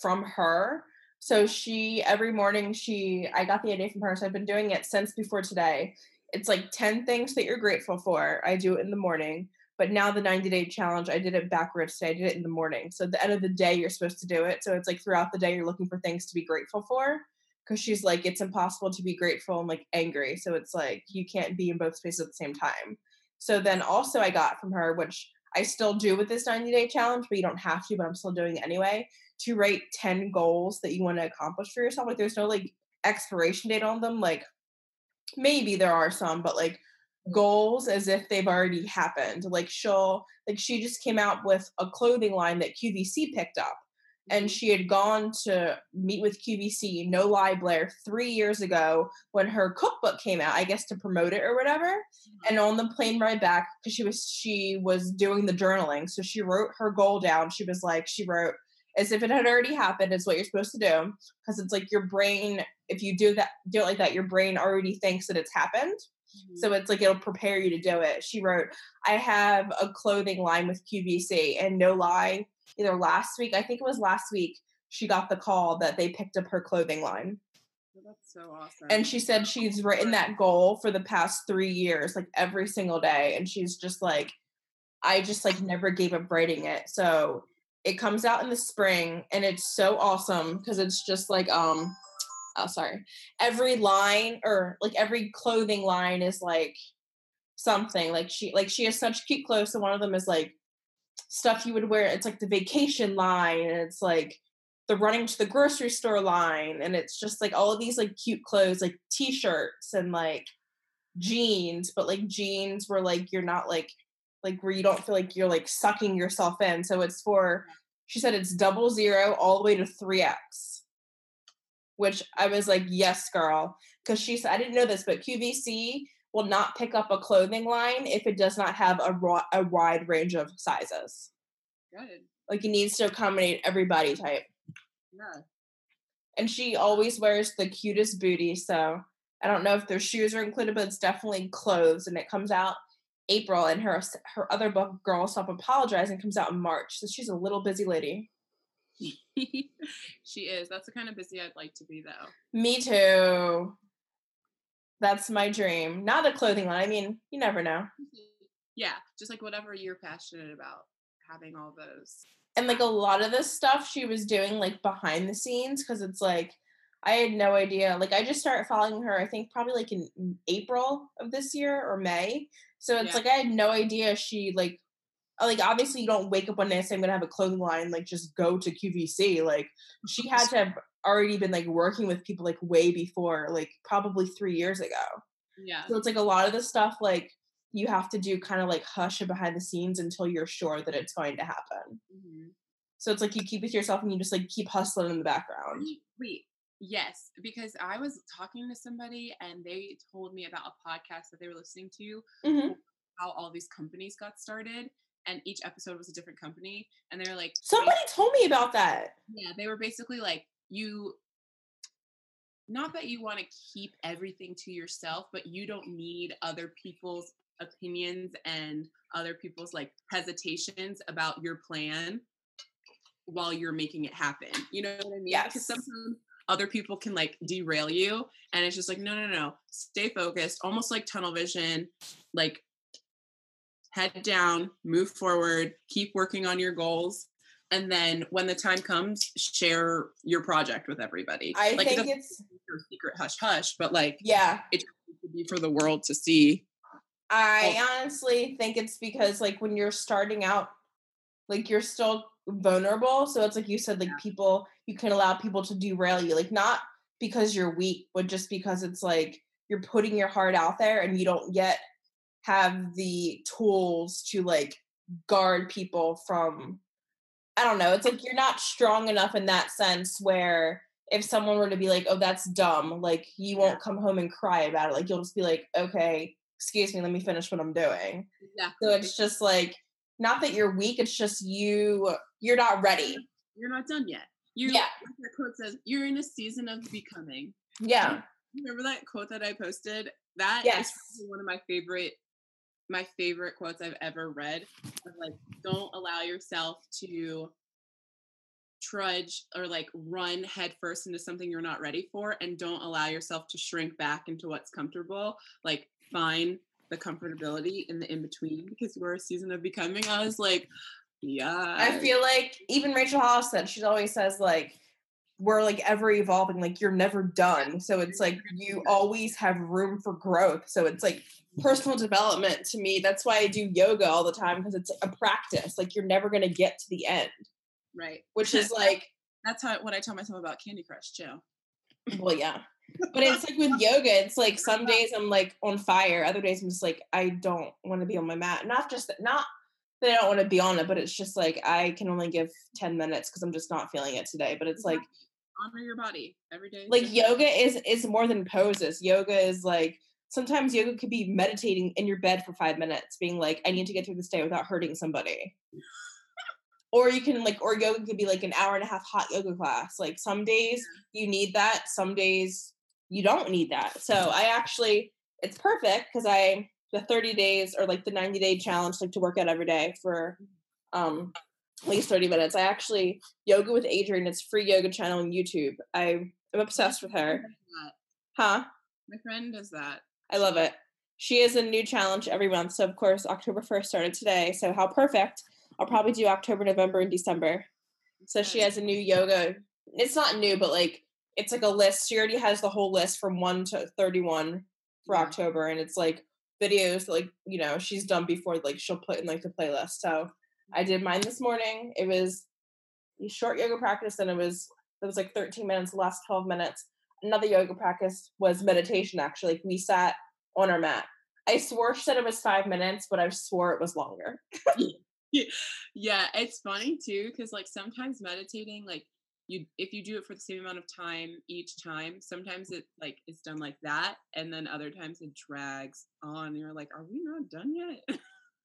S1: from her. So she every morning she i got the idea from her so i've been doing it since before today. It's like 10 things that you're grateful for i do it in the morning but now the 90 day challenge i did it backwards today i did it in the morning. So at the end of the day you're supposed to do it. So it's like throughout the day you're looking for things to be grateful for because she's like it's impossible to be grateful and like angry. So it's like you can't be in both spaces at the same time. So then also i got from her which i still do with this 90 day challenge but you don't have to but i'm still doing it anyway to write 10 goals that you want to accomplish for yourself. Like there's no like expiration date on them. Like maybe there are some but like goals as if they've already happened like she'll like she just came out with a clothing line that qvc picked up and she had gone to meet with QVC, no lie, Blair, three years ago when her cookbook came out, I guess to promote it or whatever.
S2: Mm-hmm.
S1: And on the plane ride back, because she was she was doing the journaling, so she wrote her goal down. She was like, she wrote as if it had already happened, is what you're supposed to do, because it's like your brain. If you do that, do it like that, your brain already thinks that it's happened.
S2: Mhm.
S1: So it's like it'll prepare you to do it. She wrote, I have a clothing line with QVC, and no lie, either last week, I think it was last week, she got the call that they picked up her clothing line.
S2: That's so awesome.
S1: And she said she's written that goal for the past three years, like every single day. And she's just like, I just like never gave up writing it. So it comes out in the spring and it's so awesome because it's just like um oh sorry. Every line or like every clothing line is like something. Like she like she has such cute clothes. and one of them is like stuff you would wear. It's like the vacation line, and it's like the running to the grocery store line, and it's just like all of these like cute clothes, like t-shirts and like jeans, but like jeans where like you're not like like where you don't feel like you're like sucking yourself in. So it's for she said it's double zero all the way to three X. Which I was like, yes, girl. Because she said I didn't know this, but QVC will not pick up a clothing line if it does not have a, a wide range of sizes.
S2: good.
S1: Like it needs to accommodate every body type.
S2: Yeah.
S1: And she always wears the cutest booty. So I don't know if their shoes are included, but it's definitely clothes. And it comes out April. And her her other book, Girl Stop Apologizing, comes out in March. So she's a little busy lady.
S2: She is. That's the kind of busy I'd like to be, though.
S1: Me too. That's my dream. Not a clothing line. I mean, you never know.
S2: Yeah, just like whatever you're passionate about, having all those.
S1: and like a lot of this stuff she was doing like behind the scenes because it's like I had no idea. Like I just started following her, I think probably like in April of this year or May. So it's
S2: Yeah.
S1: like I had no idea she like like obviously you don't wake up one day and say I'm gonna have a clothing line, like just go to QVC. Like she had to have already been like working with people like way before, like probably three years ago.
S2: Yeah.
S1: So it's like a lot of the stuff like you have to do kind of like hush and behind the scenes until you're sure that it's going to happen.
S2: Mhm.
S1: So it's like you keep it to yourself and you just like keep hustling in the background.
S2: Wait, Wait, yes, because I was talking to somebody and they told me about a podcast that they were listening to,
S1: Mhm.
S2: how all these companies got started, and each episode was a different company, and they're like,
S1: Somebody told me about that.
S2: yeah, they were basically like, you. Not that you want to keep everything to yourself, but you don't need other people's opinions and other people's like hesitations about your plan while you're making it happen. You know what I mean? Yeah. Because
S1: Yes.
S2: sometimes other people can like derail you and it's just like no no no stay focused almost like tunnel vision like head down move forward keep working on your goals and then when the time comes share your project with everybody
S1: I
S2: like
S1: think
S2: doesn't
S1: it's
S2: your secret hush hush but like
S1: yeah.
S2: it should be for the world to see
S1: I oh. honestly think it's because like when you're starting out, like you're still vulnerable. So it's like you said, like
S2: Yeah.
S1: people you can allow people to derail you. Like not because you're weak, but just because it's like you're putting your heart out there and you don't yet have the tools to like guard people from I don't know. It's like you're not strong enough in that sense where if someone were to be like, "Oh, that's dumb," like you won't come home and cry about it. Like you'll just be like, "Okay, excuse me, let me finish what I'm doing."
S2: yeah
S1: So it's just like not that you're weak, it's just you you're not ready.
S2: you're not done yet you
S1: Yeah.
S2: like that quote says you're in a season of becoming
S1: Yeah.
S2: remember that quote that i posted that is
S1: Yes.
S2: probably one of my favorite my favorite quotes i've ever read like don't allow yourself to trudge or like run headfirst into something you're not ready for and don't allow yourself to shrink back into what's comfortable like find the comfortability in the in between because we're a season of becoming i was like yeah.
S1: I feel like even Rachel Hollis said she always says like we're like ever evolving, like you're never done. So it's like you always have room for growth. So it's like personal development to me. That's why I do yoga all the time because it's a practice. Like you're never gonna get to the end.
S2: right
S1: Which is like
S2: that's how what i tell myself about candy crush too
S1: Well, yeah. But it's like with yoga, it's like some days I'm like on fire, other days I'm just like I don't want to be on my mat. Not just that, not I don't want to be on it, but it's just like I can only give 10 minutes because I'm just not feeling it today. But it's like
S2: honor your body every day.
S1: like yoga is is more than poses. Yoga is like sometimes yoga could be meditating in your bed for five minutes, being like, I need to get through this day without hurting somebody. or you can like or yoga could be like an hour and a half hot yoga class. Like some days you need that, some days you don't need that. So I actually it's perfect because I the 30 days or like the 90 day challenge like to work out every day for um at least 30 minutes. I actually yoga with Adriene, it's free yoga channel on YouTube. I am obsessed with her. Huh?
S2: My friend does that.
S1: I love it. She has a new challenge every month. So of course October 1st started today. So how perfect. I'll probably do October, November, and December. So she has a new yoga. It's not new, but like it's like a list. She already has the whole list from 1 to 31 for October. And it's like videos like, you know, she's done before, like she'll put in like the playlist. So I mm-hmm. did mine this morning. It was a short yoga practice and it was it was like 13 minutes, the last 12 minutes. Another yoga practice was meditation actually. Like we sat on our mat. I swore she said it was five minutes, but I swore it was longer.
S2: yeah, it's funny too because like sometimes meditating, like you if you do it for the same amount of time each time, sometimes it like is done like that, and then other times it drags on. You're like, are we not done yet?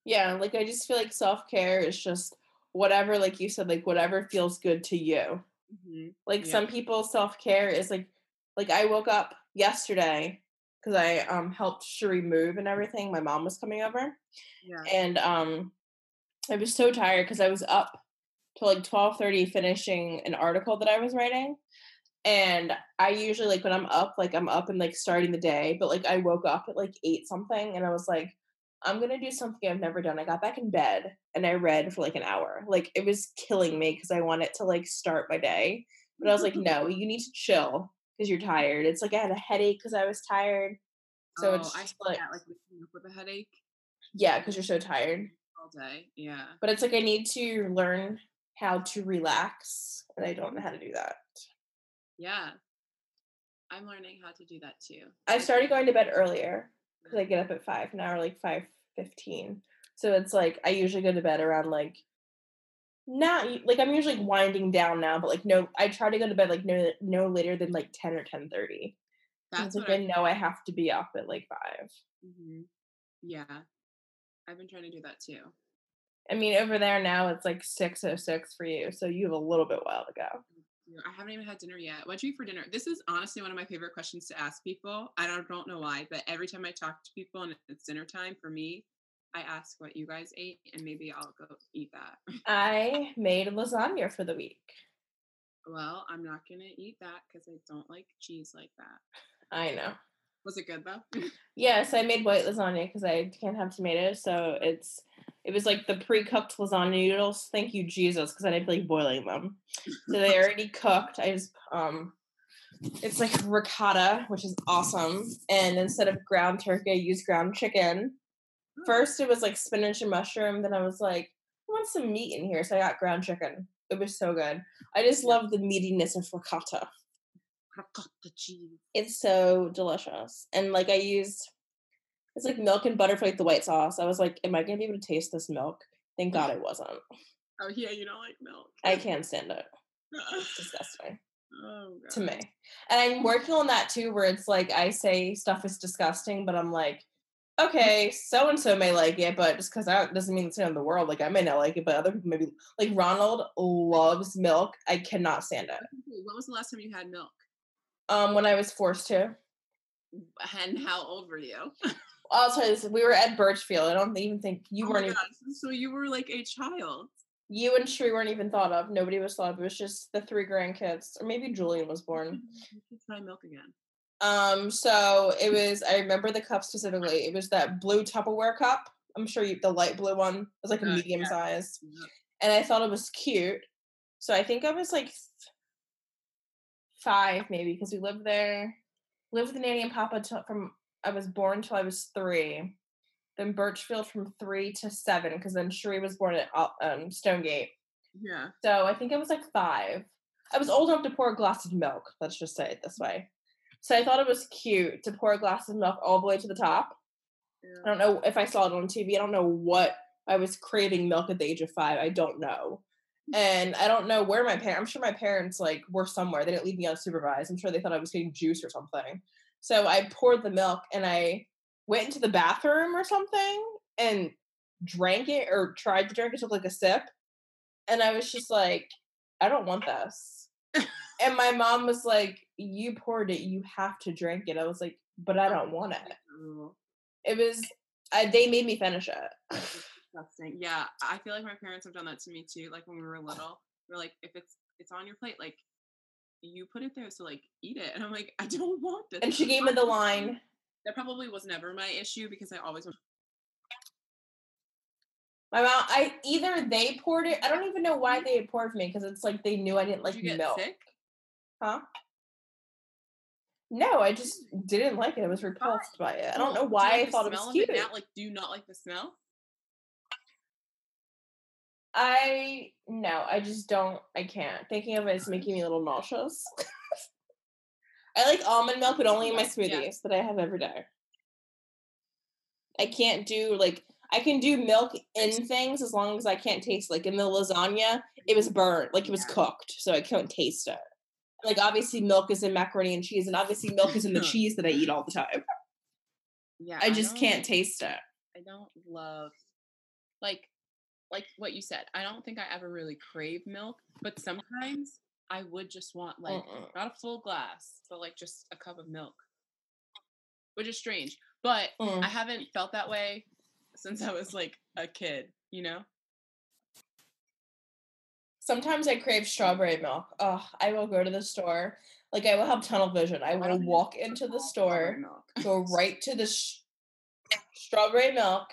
S1: Yeah, like I just feel like self care is just whatever, like you said, like whatever feels good to you.
S2: Mhm.
S1: Like
S2: Yeah.
S1: some people self care is like like I woke up yesterday because I um helped Sheree move and everything. My mom was coming over.
S2: Yeah.
S1: and um I was so tired because I was up till like twelve thirty finishing an article that I was writing. And I usually like when I'm up, like I'm up and like starting the day, but like I woke up at like eight something and I was like, I'm gonna do something I've never done. I got back in bed and I read for like an hour. Like it was killing me because I wanted to like start my day. But I was like, no, you need to chill because you're tired. It's like I had a headache because I was tired. So
S2: oh,
S1: it's
S2: I
S1: like
S2: that, like waking up with a headache
S1: yeah, because you're so tired.
S2: all day. Yeah.
S1: But it's like I need to learn how to relax, and I don't know how to do that.
S2: Yeah. I'm learning how to do that too.
S1: I started going to bed earlier because I get up at five now, or like five fifteen. So it's like I usually go to bed around like not like I'm usually winding down now, but like no, I try to go to bed like no no later than like ten or ten thirty.
S2: That's
S1: like
S2: what
S1: I know I have to be up at like five.
S2: hmm Yeah. I've been trying to do that too.
S1: I mean, over there now it's like six oh six for you, so you have a little bit while to go.
S2: Mm, I haven't even had dinner yet. What'd you eat for dinner? This is honestly one of my favorite questions to ask people. I don't, don't know why, but every time I talk to people and it's dinner time for me, I ask what you guys ate and maybe I'll go eat that.
S1: I made lasagna for the week.
S2: Well, I'm not going to eat that because I don't like cheese like that.
S1: I know.
S2: Was it good though?
S1: Yes, I made white lasagna because I can't have tomatoes, so it's it was like the pre-cooked lasagna noodles. Thank you, Jesus, because I didn't feel like boiling them. So they already cooked. I just um, it's like ricotta, which is awesome. And instead of ground turkey, I used ground chicken.
S2: Oh,
S1: First, it was like spinach and mushroom. Then I was like, I want some meat in here, so I got ground chicken. It was so good. I just love the meatiness of ricotta.
S2: Ricotta cheese.
S1: It's so delicious. And like I used it's like milk and butter for like the white sauce. I was like, am I gonna be able to taste this milk? Thank God I wasn't.
S2: Oh yeah, you don't like milk.
S1: I can't stand it. It's disgusting
S2: oh god.
S1: to me. And I'm working on that too, where it's like I say stuff is disgusting, but I'm like, okay, so and so may like it, but just because that doesn't mean it's the end of the world. Like I may not like it, but other people maybe like Ronald loves milk. I cannot stand it.
S2: When was the last time you had milk?
S1: Um, when I was forced to.
S2: And how old were you?
S1: I'll tell you this. We were at Birchfield. I don't even think you
S2: Oh
S1: weren't even
S2: So you were like a child.
S1: you and Sheree weren't even thought of. Nobody was thought of. It was just the three grandkids, or maybe Julian was born.
S2: Try milk again.
S1: Um, so it was. I remember the cup specifically. It was that blue Tupperware cup. I'm sure you the light blue one. It was like a
S2: Uh,
S1: medium
S2: yeah.
S1: size,
S2: Yep.
S1: and I thought it was cute. So I think I was like five, maybe, because we lived there. Lived with Nanny and Papa till from I was born till I was three. Then Birchfield from three to seven, because then Sheree was born at um, Stonegate.
S2: Yeah.
S1: So I think I was like five. I was old enough to pour a glass of milk. Let's just say it this way. So I thought it was cute to pour a glass of milk all the way to the top. I don't know if I saw it on TV. I don't know what I was craving milk at the age of five. I don't know. And I don't know where my parents, I'm sure my parents like were somewhere. They didn't leave me unsupervised. I'm sure they thought I was getting juice or something. So I poured the milk and I went into the bathroom or something and drank it or tried to drink it, took like a sip. And I was just like, I don't want this. and my mom was like, You poured it, you have to drink it. I was like, But I oh don't want it. It was, I, they made me finish it.
S2: Disgusting. Yeah, I feel like my parents have done that to me too. Like when we were little, we're like, if it's it's on your plate, like you put it there, so like eat it. And I'm like, I don't want this.
S1: And she gave me the line.
S2: That probably was never my issue because I always.
S1: My mom, I either they poured it. I don't even know why mm-hmm. they poured for me because it's like they knew I didn't like
S2: Did you get
S1: milk.
S2: sick?
S1: Huh? No, I just didn't like it. I was repulsed by it. I don't know
S2: do
S1: why
S2: like
S1: I thought it was cute.
S2: now? Like, do you not like the smell?
S1: I no, I just don't. I can't. Thinking of it is making me a little nauseous. I like almond milk, but only in my
S2: Okay, yeah.
S1: smoothies that I have every day. I can't do like I can do milk in things as long as I can't taste. Like in the lasagna, it was mm-hmm. burnt, like it was cooked, so I couldn't taste it. Like obviously, milk is in macaroni and cheese, and obviously, milk is in the cheese that I eat all the time.
S2: Yeah,
S1: I just can't
S2: don't-
S1: taste it.
S2: I don't love like like what you said. I don't think I ever really crave milk, but sometimes I would just want like
S1: Mm-mm.
S2: not a full glass, but like just a cup of milk. Which is strange. But
S1: Mm.
S2: I haven't felt that way since I was like a kid, you know?
S1: Sometimes I crave strawberry milk. Oh, I will go to the store. Like I will have tunnel vision. I
S2: I
S1: will walk into the store, go right to the sh- strawberry milk,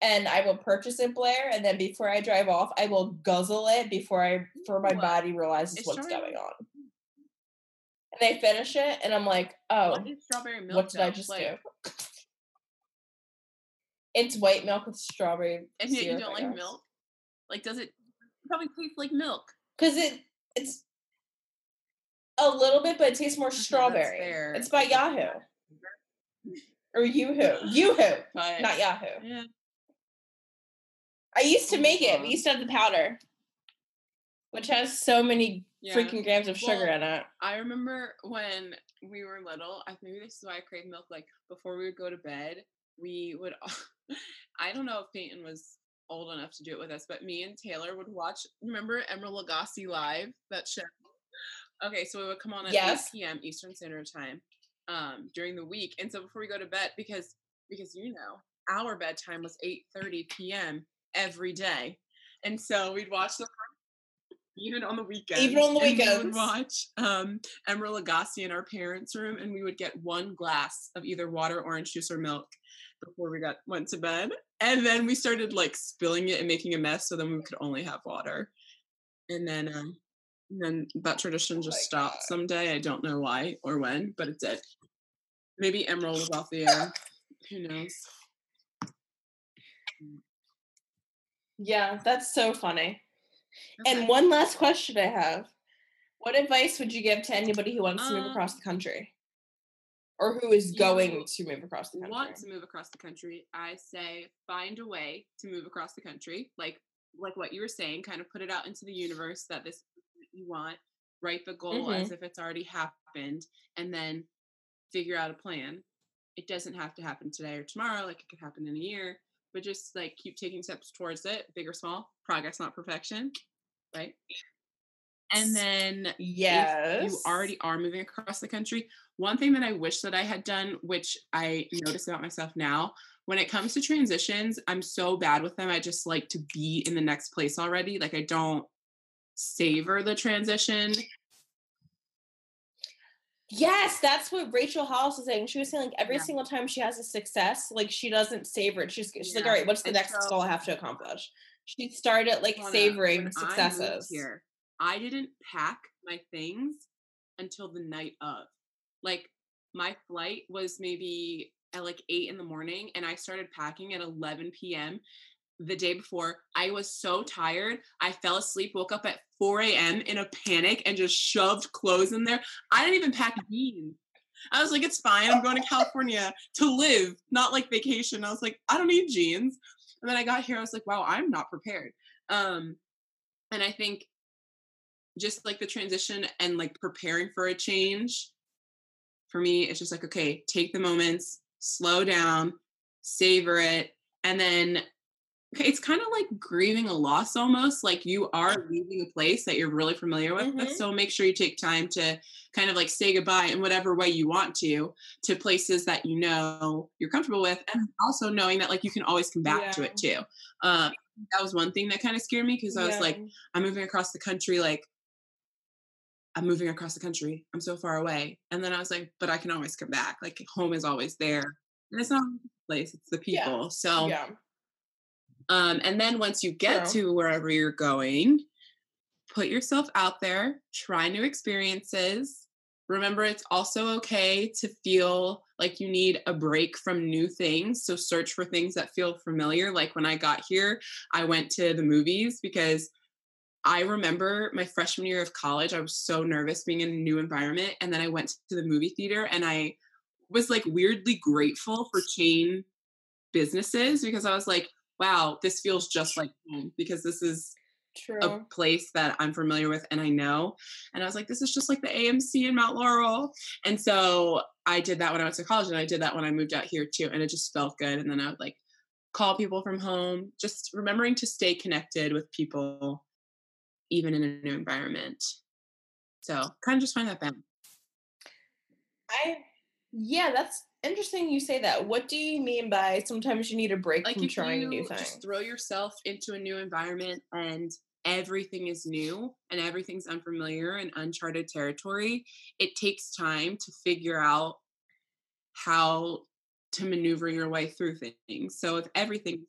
S1: and I will purchase it, Blair. And then before I drive off, I will guzzle it before I before my
S2: Ooh,
S1: body realizes
S2: is
S1: what's going on. And they finish it, and I'm like, oh,
S2: What strawberry milk?
S1: what did I just
S2: Like,
S1: do? It's white milk with strawberry.
S2: And yet you don't like milk? Like does it probably taste like milk?
S1: Cause it it's a little bit, but it tastes more strawberry. It's by Yahoo or YooHoo. YooHoo, not Yahoo.
S2: yeah.
S1: I used to make it. We used to have the powder, which has so many
S2: Yeah.
S1: freaking grams of sugar
S2: Well,
S1: in it.
S2: I remember when we were little, I maybe this is why I crave milk. Like before we would go to bed, we would I don't know if Peyton was old enough to do it with us, but me and Taylor would watch remember Emeril Lagasse live, that show. Okay, so we would come on at
S1: Yes.
S2: 8 p.m. Eastern Standard Time um during the week. And so before we go to bed, because because you know, our bedtime was 8 p.m. every day. And so we'd watch the even on the weekends.
S1: Even on the
S2: and we would watch um, Emeril Lagasse in our parents' room, and we would get one glass of either water, orange juice, or milk before we got went to bed. And then we started like spilling it and making a mess, so then we could only have water. And then, um, and then that tradition just
S1: Oh
S2: stopped
S1: God.
S2: someday. I don't know why or when, but it did. Maybe Emeril was off the air. Who knows?
S1: Yeah, that's so funny.
S2: Okay.
S1: And one last question I have. What advice would you give to anybody who wants to move
S2: Um,
S1: across the country? Or who is going to move across the country?
S2: want to move across the country, I say find a way to move across the country. Like like what you were saying, kind of put it out into the universe that this you want, write the goal as if it's already happened, and then figure out a plan. It doesn't have to happen today or tomorrow, like it could happen in a year, but just like keep taking steps towards it, big or small, progress, not perfection. Right. And then
S1: yes.
S2: if you already are moving across the country, one thing that I wish that I had done, which I notice about myself now, when it comes to transitions, I'm so bad with them. I just like to be in the next place already. Like I don't savor the transition.
S1: Yes, that's what Rachel Hollis was saying. She was saying like every
S2: Yeah.
S1: single time she has a success, like she doesn't savor it. She's she's like, all right, what's the
S2: and
S1: next
S2: so-
S1: goal I have to accomplish? She started like
S2: Wanna-
S1: savoring
S2: when I
S1: successes.
S2: here, I didn't pack my things until the night of. Like my flight was maybe at like eight in the morning, and I started packing at 11 p.m. the day before. I was so tired. I fell asleep, woke up at 4 a.m. in a panic, and just shoved clothes in there. I didn't even pack jeans. I was like, it's fine. I'm going to California to live, not like vacation. I was like, I don't need jeans. And then I got here, I was like, wow, I'm not prepared. Um, and I think just like the transition and like preparing for a change, for me, it's just like, okay, take the moments, slow down, savor it, and then it's kind of like grieving a loss almost like you are leaving a place that you're really familiar with
S1: Mhm.
S2: so make sure you take time to kind of like say goodbye in whatever way you want to to places that you know you're comfortable with and also knowing that like you can always come back to it too. Um that was one thing that kind of scared me because i was like i'm moving across the country like i'm moving across the country. I'm so far away. And then i was like but i can always come back. Like home is always there. And it's not the place it's the
S1: Yeah.
S2: people. So
S1: yeah.
S2: Um, and then once you get to wherever you're going, put yourself out there, try new experiences. Remember, it's also okay to feel like you need a break from new things. So search for things that feel familiar. Like when I got here, I went to the movies because I remember my freshman year of college, I was so nervous being in a new environment. And then I went to the movie theater and I was like weirdly grateful for chain businesses because I was like, wow, this feels just like home because this is
S1: True.
S2: a place that I'm familiar with and I know. And I was like, this is just like the AMC in Mount Laurel. And so I did that when I went to college and I did that when I moved out here too. And it just felt good. And then I would like call people from home, just remembering to stay connected with people, even in a new environment. So kind of just find that balance.
S1: I yeah, that's interesting you say that. What do you mean by sometimes you need a break
S2: like
S1: from trying new thing?
S2: just throw yourself into a new environment and everything is new and everything's unfamiliar and uncharted territory it takes time to figure out how to maneuver your way through things so if everything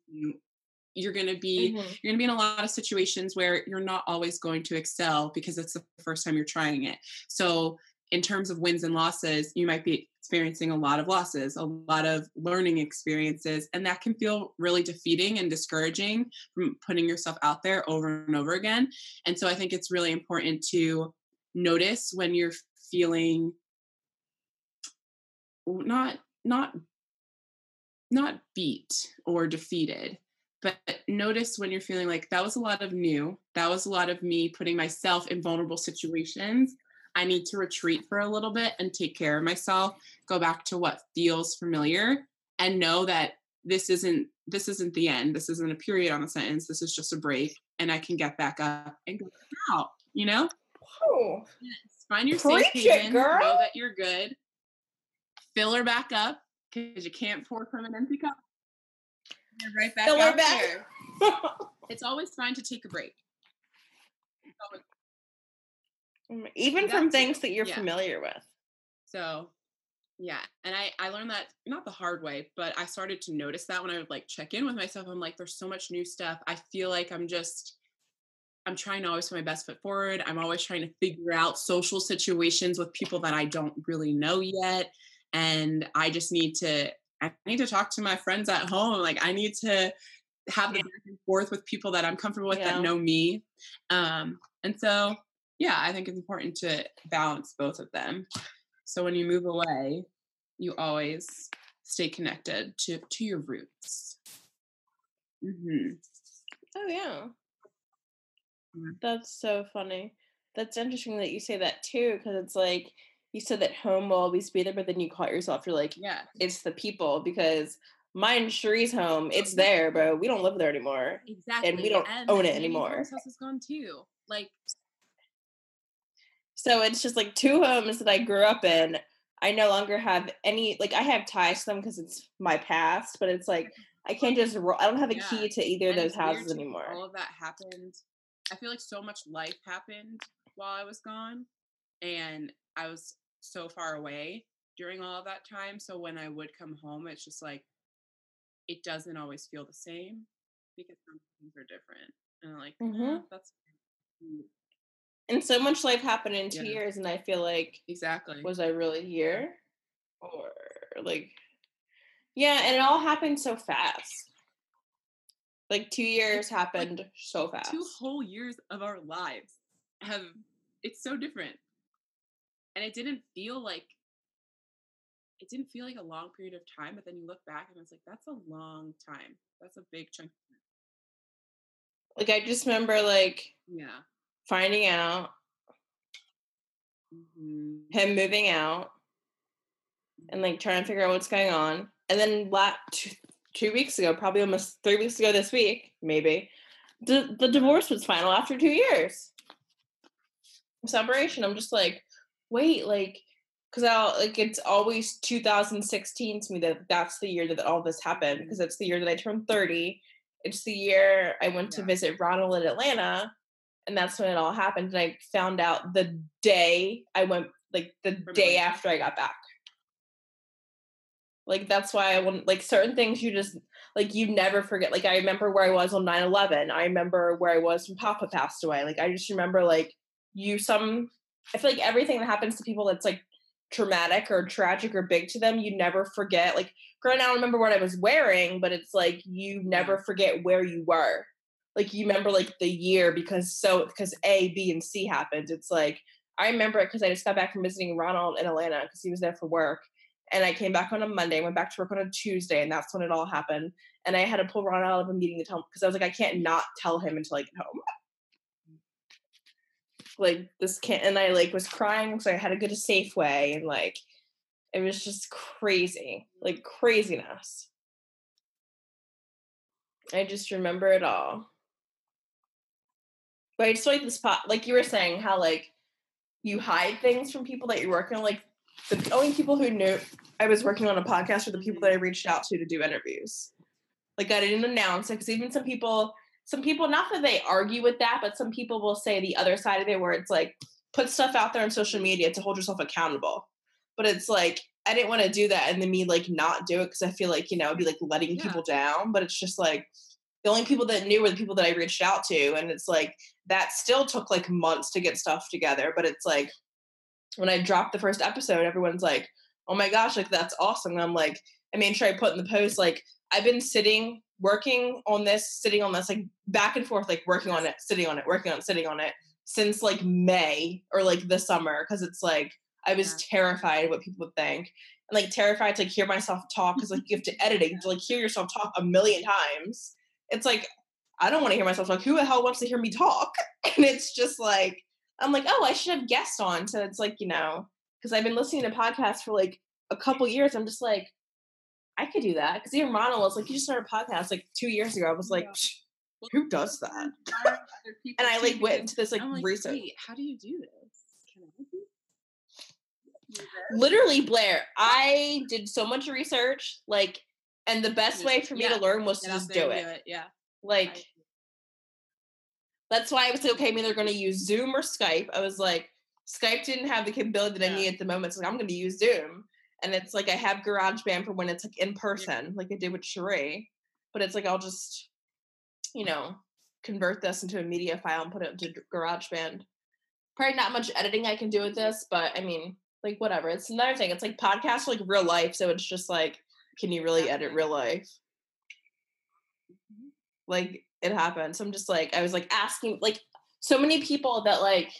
S2: you're going to be
S1: Mhm.
S2: you're going to be in a lot of situations where you're not always going to excel because it's the first time you're trying it so in terms of wins and losses you might be experiencing a lot of losses a lot of learning experiences and that can feel really defeating and discouraging from putting yourself out there over and over again. And so i think it's really important to notice when you're feeling not not not beat or defeated but notice when you're feeling like that was a lot of new. That was a lot of me putting myself in vulnerable situations i need to retreat for a little bit and take care of myself go back to what feels familiar and know that this isn't this isn't the end. This isn't a period on the sentence. This is just a break and i can get back up and go out you know?
S1: Oh,
S2: find your safe
S1: Preach it,
S2: haven.
S1: Girl.
S2: know that you're good. Fill her back up because you can't pour from an empty cup. You're right back
S1: Fill
S2: out
S1: back.
S2: there it's always fine to take a break
S1: Even from things that you're
S2: yeah.
S1: familiar with.
S2: So, yeah, and I I learned that not the hard way, but I started to notice that when I would like check in with myself. I'm like, there's so much new stuff. I feel like I'm just I'm trying to always put my best foot forward. I'm always trying to figure out social situations with people that I don't really know yet, and I just need to I need to talk to my friends at home. Like I need to have the
S1: Yeah.
S2: back and forth with people that I'm comfortable with
S1: Yeah.
S2: that know me. Um, and so yeah, I think it's important to balance both of them. So when you move away, you always stay connected to to your roots. hmm
S1: Oh yeah.
S2: Mhm.
S1: That's so funny. That's interesting that you say that too, because it's like you said that home will always be there, but then you caught yourself. You're like,
S2: Yeah,
S1: it's the people because mine Sheree's home. It's there, but we don't live there anymore.
S2: exactly.
S1: And we don't own it anymore.
S2: House is gone too. Like
S1: So it's just like two homes that I grew up in. I no longer have any like I have ties to them because it's my past, but it's like I can't just ro- I don't have a
S2: Yeah.
S1: key to either of those houses anymore.
S2: All of that happened. I feel like so much life happened while I was gone, and I was so far away during all of that time. So when I would come home, it's just like it doesn't always feel the same because some things are different. And I'm like, "Eh,
S1: Mhm.
S2: that's
S1: And so much life happened in two
S2: Yeah.
S1: years, and I feel like
S2: exactly.
S1: was I really here? Or like Yeah, and it all happened so fast. Like two years happened so fast.
S2: two whole years of our lives have it's so different and it didn't feel like it didn't feel like a long period of time, but then you look back and it's like that's a long time. That's a big chunk.
S1: Like I just remember like
S2: Yeah.
S1: Finding out
S2: hmm
S1: him moving out and like trying to figure out what's going on. And then la- two, two weeks ago, probably almost three weeks ago this week, maybe, the, the divorce was final after two years. Separation. I'm just like, wait, like, because I'll like it's always 2016 to me that that's the year that all this happened because it's the year that I turned 30. It's the year I went to visit Ronald in Atlanta, and that's when it all happened. And I found out the day I went, like the
S2: From
S1: day after I got back. Like that's why I want like certain things you just like you never forget. Like I remember where I was on 9-11. I remember where I was when Papa passed away. Like I just remember like you some I feel like everything that happens to people that's like traumatic or tragic or big to them, you never forget. Like granted, I don't remember what I was wearing, but it's like you never forget where you were. Like you remember like the year because so because A, B, and C happened. It's like I remember it because I just got back from visiting Ronald in Atlanta because he was there for work. And I came back on a Monday, went back to work on a Tuesday, and that's when it all happened. And I had to pull Ronald out of a meeting to tell him because I was like, I can't not tell him until I get home. Like this can't, and I like was crying, so I had to go to Safeway, and like it was just crazy, like craziness. I just remember it all. But I just feel like this spot, like you were saying, how like you hide things from people that you're working on. Like the only people who knew I was working on a podcast were the people that I reached out to to do interviews. Like I didn't announce it because even some people, some people, not that they argue with that, but some people will say the other side of it where it's like put stuff out there on social media to hold yourself accountable. But it's like I didn't want to do that and then me like not do it because I feel like you know it'd be like letting
S2: Yeah.
S1: people down. But it's just like the only people that knew were the people that I reached out to, and it's like that still took like months to get stuff together. But it's like when I dropped the first episode, everyone's like, "Oh my gosh, like that's awesome!" And I'm like, I made sure I put in the post like I've been sitting working on this, sitting on this, like back and forth, like working on it, sitting on it, working on it, sitting on it since like May or like the summer because it's like I was terrified of what people would think. And like terrified to like hear myself talk because like you have to edit it, to like hear yourself talk a million times. It's like I don't want to hear myself talk. Who the hell wants to hear me talk? And it's just like I'm like, oh, I should have guests on. So it's like, you know, because I've been listening to podcasts for like a couple years. I'm just like, I could do that. Because even Ronald was like, you just started a podcast like two years ago. I was like,
S2: Yeah.
S1: "Psh, who does that?
S2: Hiring other people
S1: And I like went into this like
S2: like,
S1: research.
S2: wait, how do you do this? Can I do do this?
S1: Literally, Blair, I did so much research, like, and the best way for me
S2: yeah,
S1: to learn was to
S2: Get
S1: just
S2: there
S1: do it.
S2: Yeah.
S1: Like,
S2: I-
S1: that's why I was like, okay, maybe they're going to use Zoom or Skype. I was like, Skype didn't have the capability that I need at the moment, so I'm going to use Zoom. And it's like I have GarageBand for when it's like in person, like I did with Sheree. But it's like I'll just, you know, convert this into a media file and put it into GarageBand. Probably not much editing I can do with this, but I mean, like whatever. It's another thing. It's like podcasts are like real life, so it's just like, can you really edit real life?
S2: Mhm.
S1: like it happened so i'm just like i was like asking like so many people that like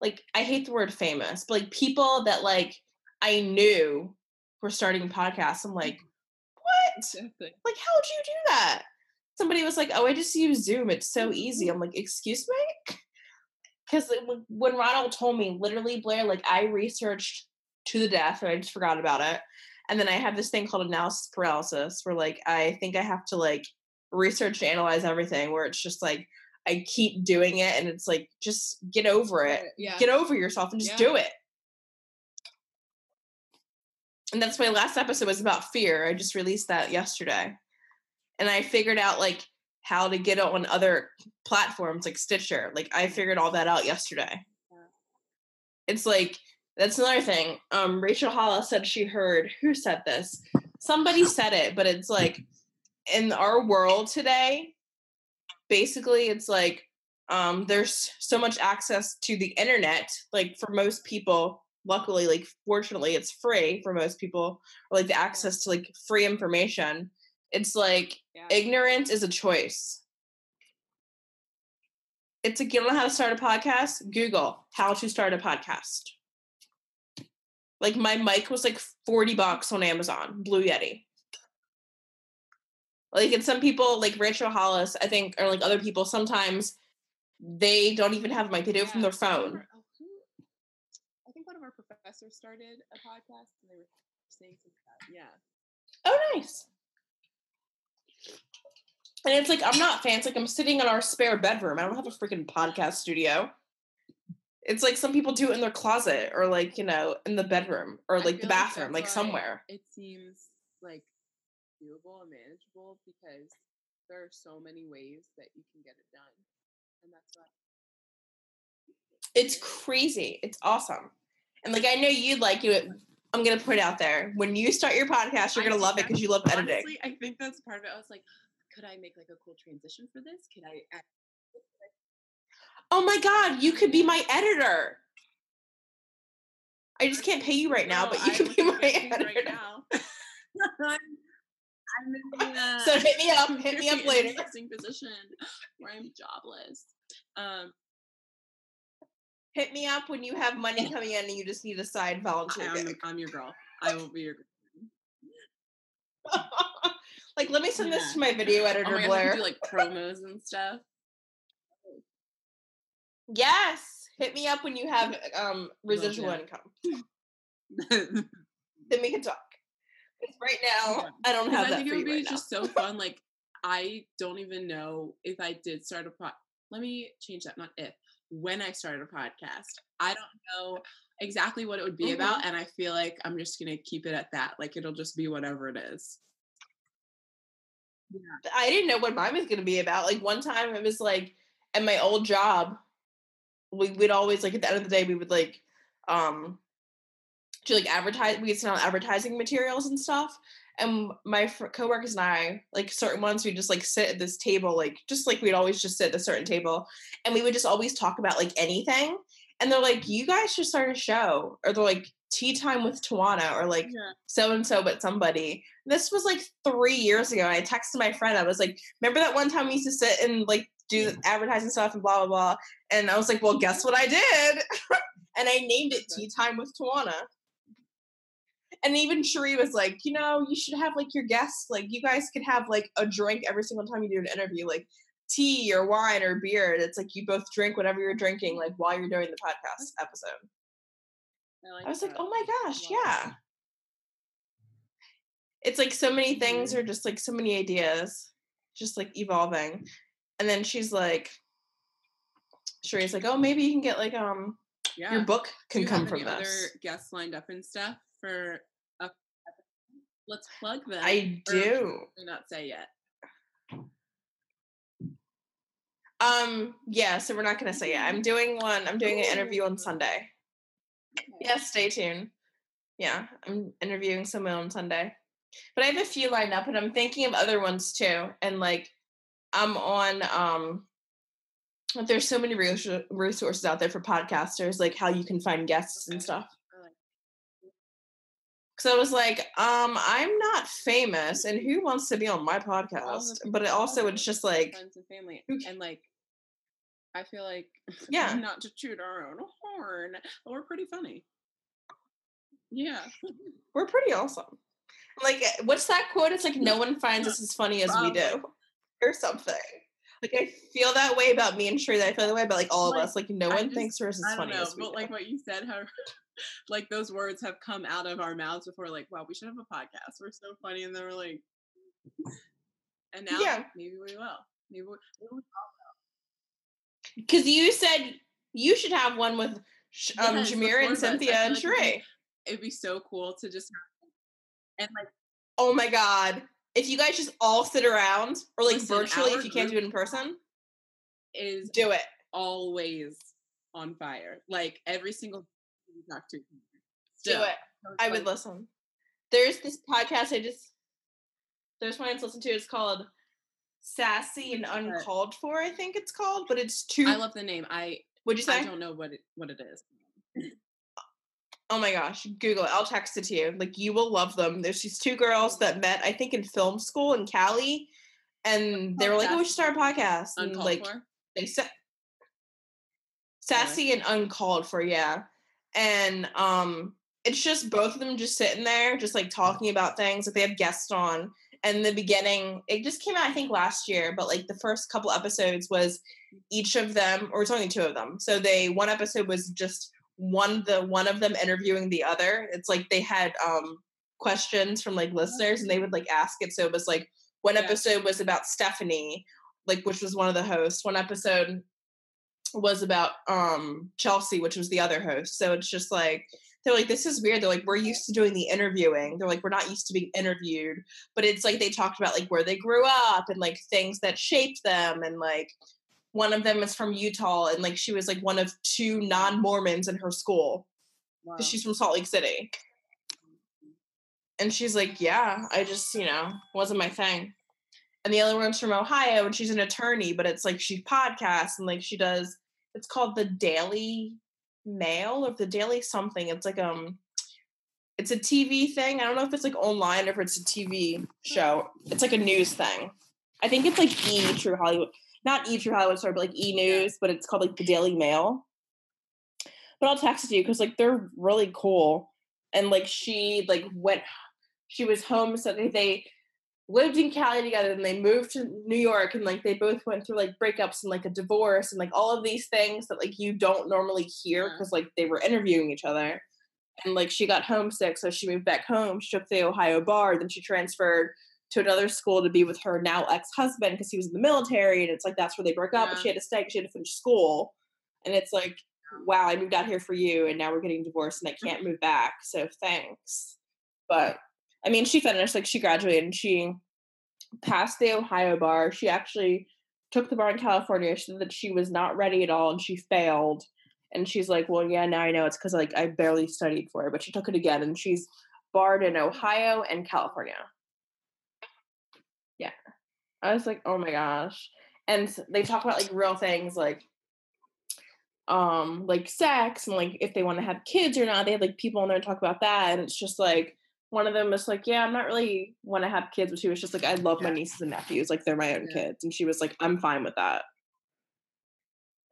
S1: like i hate the word famous but like people that like i knew were starting podcasts i'm like what?
S2: Exactly.
S1: like how would you do that? Somebody was like oh i just use zoom it's so easy. I'm like excuse me? Because when ronald told me literally blair like i researched to the death and i just forgot about it and then i have this thing called analysis paralysis where like i think i have to like research and analyze everything where it's just like i keep doing it and it's like just get over it.
S2: Yeah.
S1: get over yourself and just
S2: Yeah.
S1: do it. And that's my last episode was about fear. I just released that yesterday. And i figured out like how to get it on other platforms like stitcher. Like i figured all that out yesterday. It's like that's another thing. Um rachel hollis said she heard who said this? Somebody said it but it's like in our world today basically it's like um there's so much access to the internet like for most people luckily like fortunately it's free for most people or like the access to like free information. It's like
S2: Yeah.
S1: ignorance is a choice. It's like you don't know how to start a podcast? Google how to start a podcast Like my mic was like 40 bucks on Amazon, Blue Yeti. Like and some people like Rachel Hollis, I think, or like other people, sometimes they don't even have a mic, they do it from their phone.
S2: oh, who- I think one of our professors started a podcast and they were saying something yeah.
S1: Oh, nice. And it's like I'm not fancy. Like I'm sitting in our spare bedroom. I don't have a freaking podcast studio. It's like some people do it in their closet or like you know in the bedroom or like the bathroom, like
S2: why
S1: somewhere.
S2: It seems like doable and manageable because there are so many ways that you can get it done, and that's why.
S1: It's crazy. It's awesome. And like I know you'd like it. I'm gonna put it out there. When you start your podcast, you're gonna love it because you love editing.
S2: Honestly, I think that's part of it. I was like, could I make like a cool transition for this? Could I? add-
S1: Oh my god, you could be my editor. I just can't pay you right now,
S2: No,
S1: but you
S2: I'm
S1: could be my editor.
S2: right now. I'm, I'm in the,
S1: So hit me up, hit me up later.
S2: Interesting position where I'm jobless. Um,
S1: Hit me up when you have money coming in and you just need a side volunteer
S2: I'm. I'm your girl. I will be your. Girl.
S1: like, let me send this to my video
S2: Oh
S1: editor,
S2: my gosh, I
S1: Blair.
S2: do like promos and stuff.
S1: Yes, hit me up when you have um residual
S2: do.
S1: income. Then we can talk. right now, I don't have
S2: I
S1: that
S2: think
S1: for
S2: it would be
S1: right
S2: just so fun. Like I don't even know if I did start a pod. Let me change that. Not if. When I started a podcast, I don't know exactly what it would be
S1: Mm-hmm.
S2: about, and I feel like I'm just gonna keep it at that. Like it'll just be whatever it is.
S1: I didn't know what mine was going to be about. Like one time, it was like at my old job, we would always like at the end of the day, we would like um do like advertise. We send out advertising materials and stuff. And my fr- coworkers and I, like certain ones, we just like sit at this table, like just like we'd always just sit at a certain table, and we would just always talk about like anything. And they're like, "You guys should start a show," or they're like, "Tea time with Tajuana," or like so and so, but somebody. This was like three years ago. I texted my friend. I was like, "Remember that one time we used to sit and like do advertising stuff and blah blah blah." And I was like, "Well, guess what I did?" and I named it Tea Time with Tajuana. And even Sheree was like, "You know, you should have like your guests. Like, you guys could have like a drink every single time you do an interview, like." Tea or wine or beer. It's like you both drink whatever you're drinking, like while you're doing the podcast episode.
S2: I,
S1: I was like, oh my gosh, yeah. It's like so many things are just like so many ideas, just like evolving. And then she's like, Sheree's like, oh, maybe you can get like um
S2: Yeah.
S1: your book can come from this.
S2: Other guests lined up and stuff for. A- Let's plug them.
S1: I do.
S2: Not say yet.
S1: Um, yeah, so we're not gonna say it. I'm doing one, I'm doing an interview on Sunday.
S2: Okay.
S1: Yeah, stay tuned. Yeah, I'm interviewing someone on Sunday. But I have a few lined up and I'm thinking of other ones too. And like I'm on um there's so many resources out there for podcasters, like how you can find guests and stuff. So I was like, um, I'm not famous, and who wants to be on my podcast? But it also, it's just like,
S2: friends and family, and like, I feel like
S1: Yeah.
S2: not to toot our own horn, but we're pretty funny. Yeah,
S1: we're pretty awesome. Like, eh, what's that quote? It's like, no one finds us as funny as we do. Or something. Like, I feel that way about me and Sheree. that I feel that way about like all of
S2: Like,
S1: us. Like, no
S2: I
S1: one
S2: just-
S1: thinks we're as funny
S2: know,
S1: as we
S2: but
S1: do.
S2: like what you said, how like those words have come out of our mouths before. Like, wow, we should have a podcast. We're so funny, and then we're like, and now
S1: Yeah.
S2: maybe we will. Maybe we, maybe we
S1: Because you said you should have one with um,
S2: Yes,
S1: Jameer and
S2: of us. I
S1: Cynthia and
S2: like
S1: Sheree.
S2: it'd be so cool to just and like
S1: Oh my god. If you guys just all sit around or like
S2: Listen,
S1: virtually, if you can't do it in person,
S2: is
S1: do it.
S2: always on fire. Like every single we talk to.
S1: Do it. I would listen. There's this podcast I just there's one I just listened to. It's called Sassy and Uncalled For, I think it's called, but it's two.
S2: I love the name. I
S1: What'd you say?
S2: I don't know what it what it is.
S1: Oh my gosh, Google it. I'll text it to you. Like you will love them. There's these two girls that met, I think, in film school in Cali, and they were like, "Oh, we should start a podcast." And
S2: Uncalled
S1: like
S2: for.
S1: they said, sassy and uncalled for, yeah. And um, it's just both of them just sitting there, just like talking about things. Like they have guests on. And the beginning, it just came out, I think, last year, but like the first couple episodes was each of them, or it's only two of them. So they one episode was just one the one of them interviewing the other. It's like they had um questions from like listeners and they would like ask it. So it was like one episode was about Stephanie, like which was one of the hosts. One episode was about um Chelsea, which was the other host. So it's just like they're like, this is weird. They're like, we're used to doing the interviewing. They're like, we're not used to being interviewed. But it's like they talked about like where they grew up and like things that shaped them. And like one of them is from Utah and like she was like one of two non-Mormons in her school
S2: Wow.
S1: because she's from Salt Lake City. And she's like, yeah, I just, you know, wasn't my thing. And the other one's from Ohio and she's an attorney, but it's like she podcasts and like she does, it's called the Daily Mail or the Daily something. It's like, um, it's a TV thing. I don't know if it's like online or if it's a TV show. It's like a news thing. I think it's like E True Hollywood, not E True Hollywood, sorry, but like E News, but it's called like the Daily Mail. But I'll text it to you because like they're really cool. And like she like went, she was home, so they, they lived in Cali together, and they moved to New York, and like they both went through like breakups and like a divorce and like all of these things that like you don't normally hear
S2: mm-hmm.
S1: because like they were interviewing each other. And like she got homesick, so she moved back home. She took the Ohio bar, then she transferred to another school to be with her now ex-husband because he was in the military, and it's like that's where they broke up. But she had to stay; she had to finish school, and it's like, wow, I moved out here for you, and now we're getting divorced, and I can't move back. So thanks. But I mean, she finished like she graduated, and she passed the Ohio bar. She actually took the bar in California. She said that she was not ready at all, and she failed. And she's like, well, yeah, now I know it's because like I barely studied for it, but she took it again, and she's barred in Ohio and California. I was like, oh my gosh. And they talk about like real things like um like sex and like if they want to have kids or not. They had like people in there talk about that. And it's just like one of them was like, Yeah, I'm not really want to have kids, but she was just like, I love my nieces and nephews, like they're my own
S2: Yeah.
S1: kids. And she was like, I'm fine with that.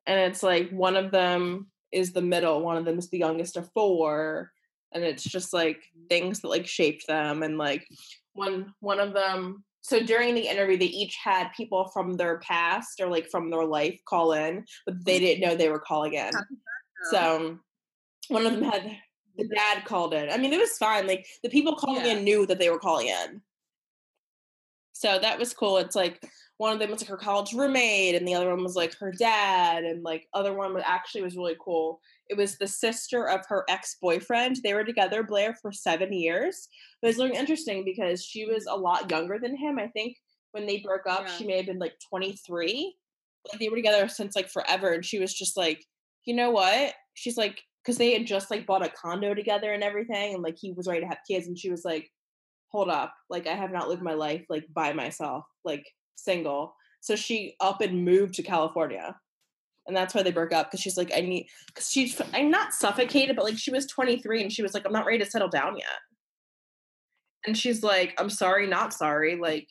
S1: And it's like one of them is the middle, one of them is the youngest of four. And it's just like things that like shaped them and like one one of them so during the interview they each had people from their past or like from their life call in but they mm. didn't know they were calling in. So one of them had the dad called in. I mean it was fine like the people calling
S2: Yeah.
S1: in knew that they were calling in so that was cool. It's like one of them was like her college roommate and the other one was like her dad and like other one was actually was really cool. It was the sister of her ex-boyfriend. They were together blair for seven years. It was really interesting because she was a lot younger than him. I think when they broke up
S2: Yeah.
S1: she may have been like 23 like they were together since like forever and she was just like you know what? She's like because they had just like bought a condo together and everything and like he was ready to have kids and she was like hold up like i have not lived my life like by myself like single. So she up and moved to california and that's why they broke up because she's like i need because she's i'm not suffocated but like she was 23 and she was like i'm not ready to settle down yet. And she's like i'm sorry not sorry like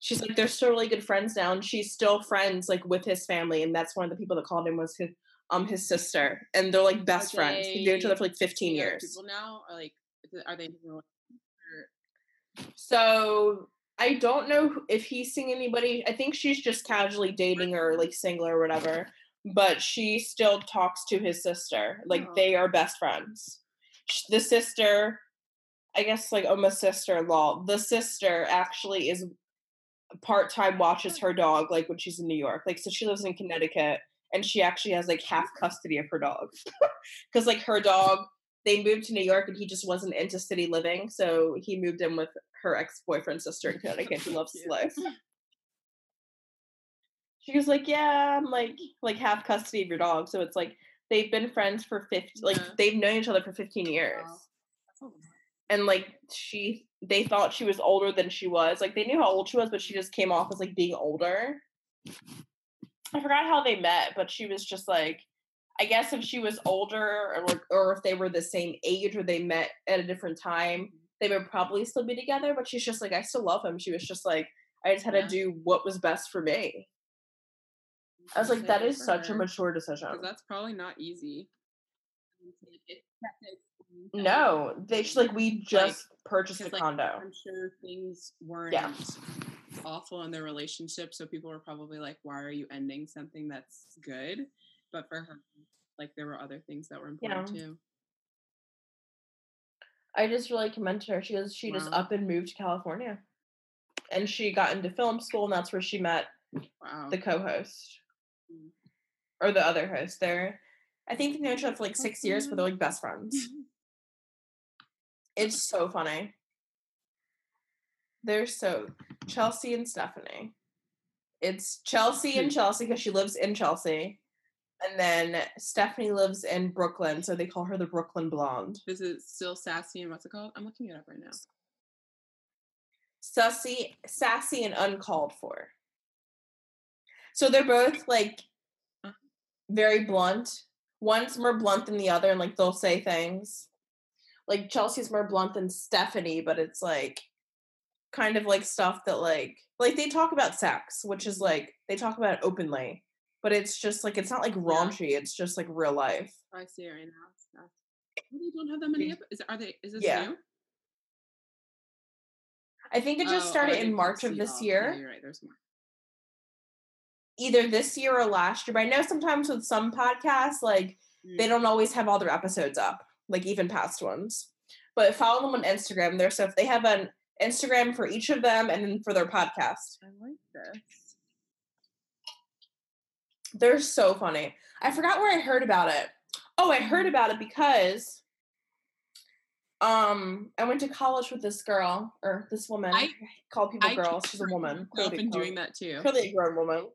S1: she's like they're still really good friends now and she's still friends like with his family and that's one of the people that called him was his um his sister and they're like best friends. They knew each other for like 15
S2: Seeing
S1: years.
S2: People now are like, are they?
S1: So I don't know if he's seeing anybody. I think she's just casually dating or like single or whatever. But she still talks to his sister. Like
S2: Oh.
S1: they are best friends. The sister, I guess, like almost sister-in-law. The sister actually is part time watches her dog like when she's in New York. Like so she lives in Connecticut and she actually has like half custody of her dog. Cuz like her dog they moved to New York and he just wasn't into city living, so he moved in with her ex-boyfriend's sister in Connecticut. He loves life. She was like, "Yeah, I'm like like half custody of your dog." So it's like they've been friends for 50 like
S2: Yeah.
S1: they've known each other for 15 years.
S2: Wow. That's a lot.
S1: And like she they thought she was older than she was. Like they knew how old she was, but she just came off as like being older. I forgot how they met, but she was just like I guess if she was older or like or if they were the same age or they met at a different time, they would probably still be together. But she's just like, I still love him. She was just like, I just had
S2: Yeah.
S1: to do what was best for me. I was like,
S2: that is
S1: that
S2: good
S1: is
S2: for
S1: such a mature decision.
S2: that's probably not easy.
S1: No, they just like we just purchased a
S2: like,
S1: condo.
S2: I'm sure things weren't
S1: Yeah.
S2: awful in their relationship, so people were probably like, "Why are you ending something that's good?" But for her, like there were other things that were important
S1: Yeah.
S2: too.
S1: I just really commend her. She goes, she just up and moved to California, and she got into film school, and that's where she met
S2: Wow.
S1: the co-host
S2: Mm.
S1: or the other host. They're, I think they've known each other for like six years, but they're like best friends. It's so funny. They're so Chelsea and Stephanie. It's Chelsea and Chelsea because she lives in Chelsea. And then Stephanie lives in Brooklyn, so they call her the Brooklyn Blonde.
S2: Is it still sassy and what's it called? I'm looking it up right now.
S1: Sussy, sassy, and uncalled for. So they're both like
S2: Uh.
S1: very blunt. One's more blunt than the other, and like they'll say things. Like Chelsea's more blunt than Stephanie, but it's like kind of like stuff that like like they talk about sex, which is like they talk about it openly, but it's just like it's not like raunchy. It's just like real life.
S2: I see right now. Oh, they don't have that many.
S1: Yeah.
S2: Is are they? Is this
S1: Yeah.
S2: new?
S1: I think it just
S2: Oh, oh,
S1: started in March of this
S2: all.
S1: year.
S2: Yeah, you're right. There's more.
S1: either this year or last year. But I know sometimes with some podcasts, like they
S2: Mm.
S1: don't always have all their episodes up, like even past ones. But follow them on Instagram. Their stuff they have an Instagram for each of them, and then for their podcast.
S2: I like this.
S1: They're so funny. I forgot where I heard about it. Oh, I heard about it because um I went to college with this girl or this woman.
S2: I-
S1: I call people
S2: I
S1: girls. She's a woman.
S2: I've been doing that too.
S1: clearly a grown woman.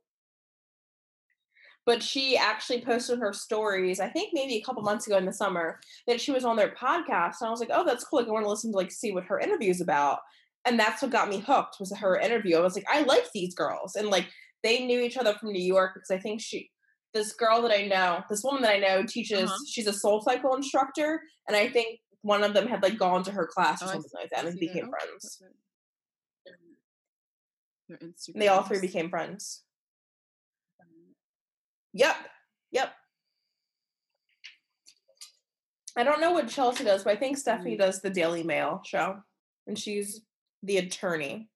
S1: But she actually posted her stories, I think maybe a couple months ago in the summer, that she was on their podcast. And I was like, oh, that's cool. Like, I want to listen to like see what her interview is about. And that's what got me hooked was her interview. I was like, I like these girls. And like they knew each other from New York because I think she this girl that I know, this woman that I know teaches,
S2: Uh-huh.
S1: she's a soul cycle instructor. And I think one of them had like gone to her class or
S2: Oh,
S1: something like that and
S2: that.
S1: became
S2: Oh,
S1: friends.
S2: what's? Their- Their Instagram.
S1: They all three became friends. Yep. Yep. I don't know what Chelsea does, but I think Stephanie
S2: Mm.
S1: does the Daily Mail show. And she's the attorney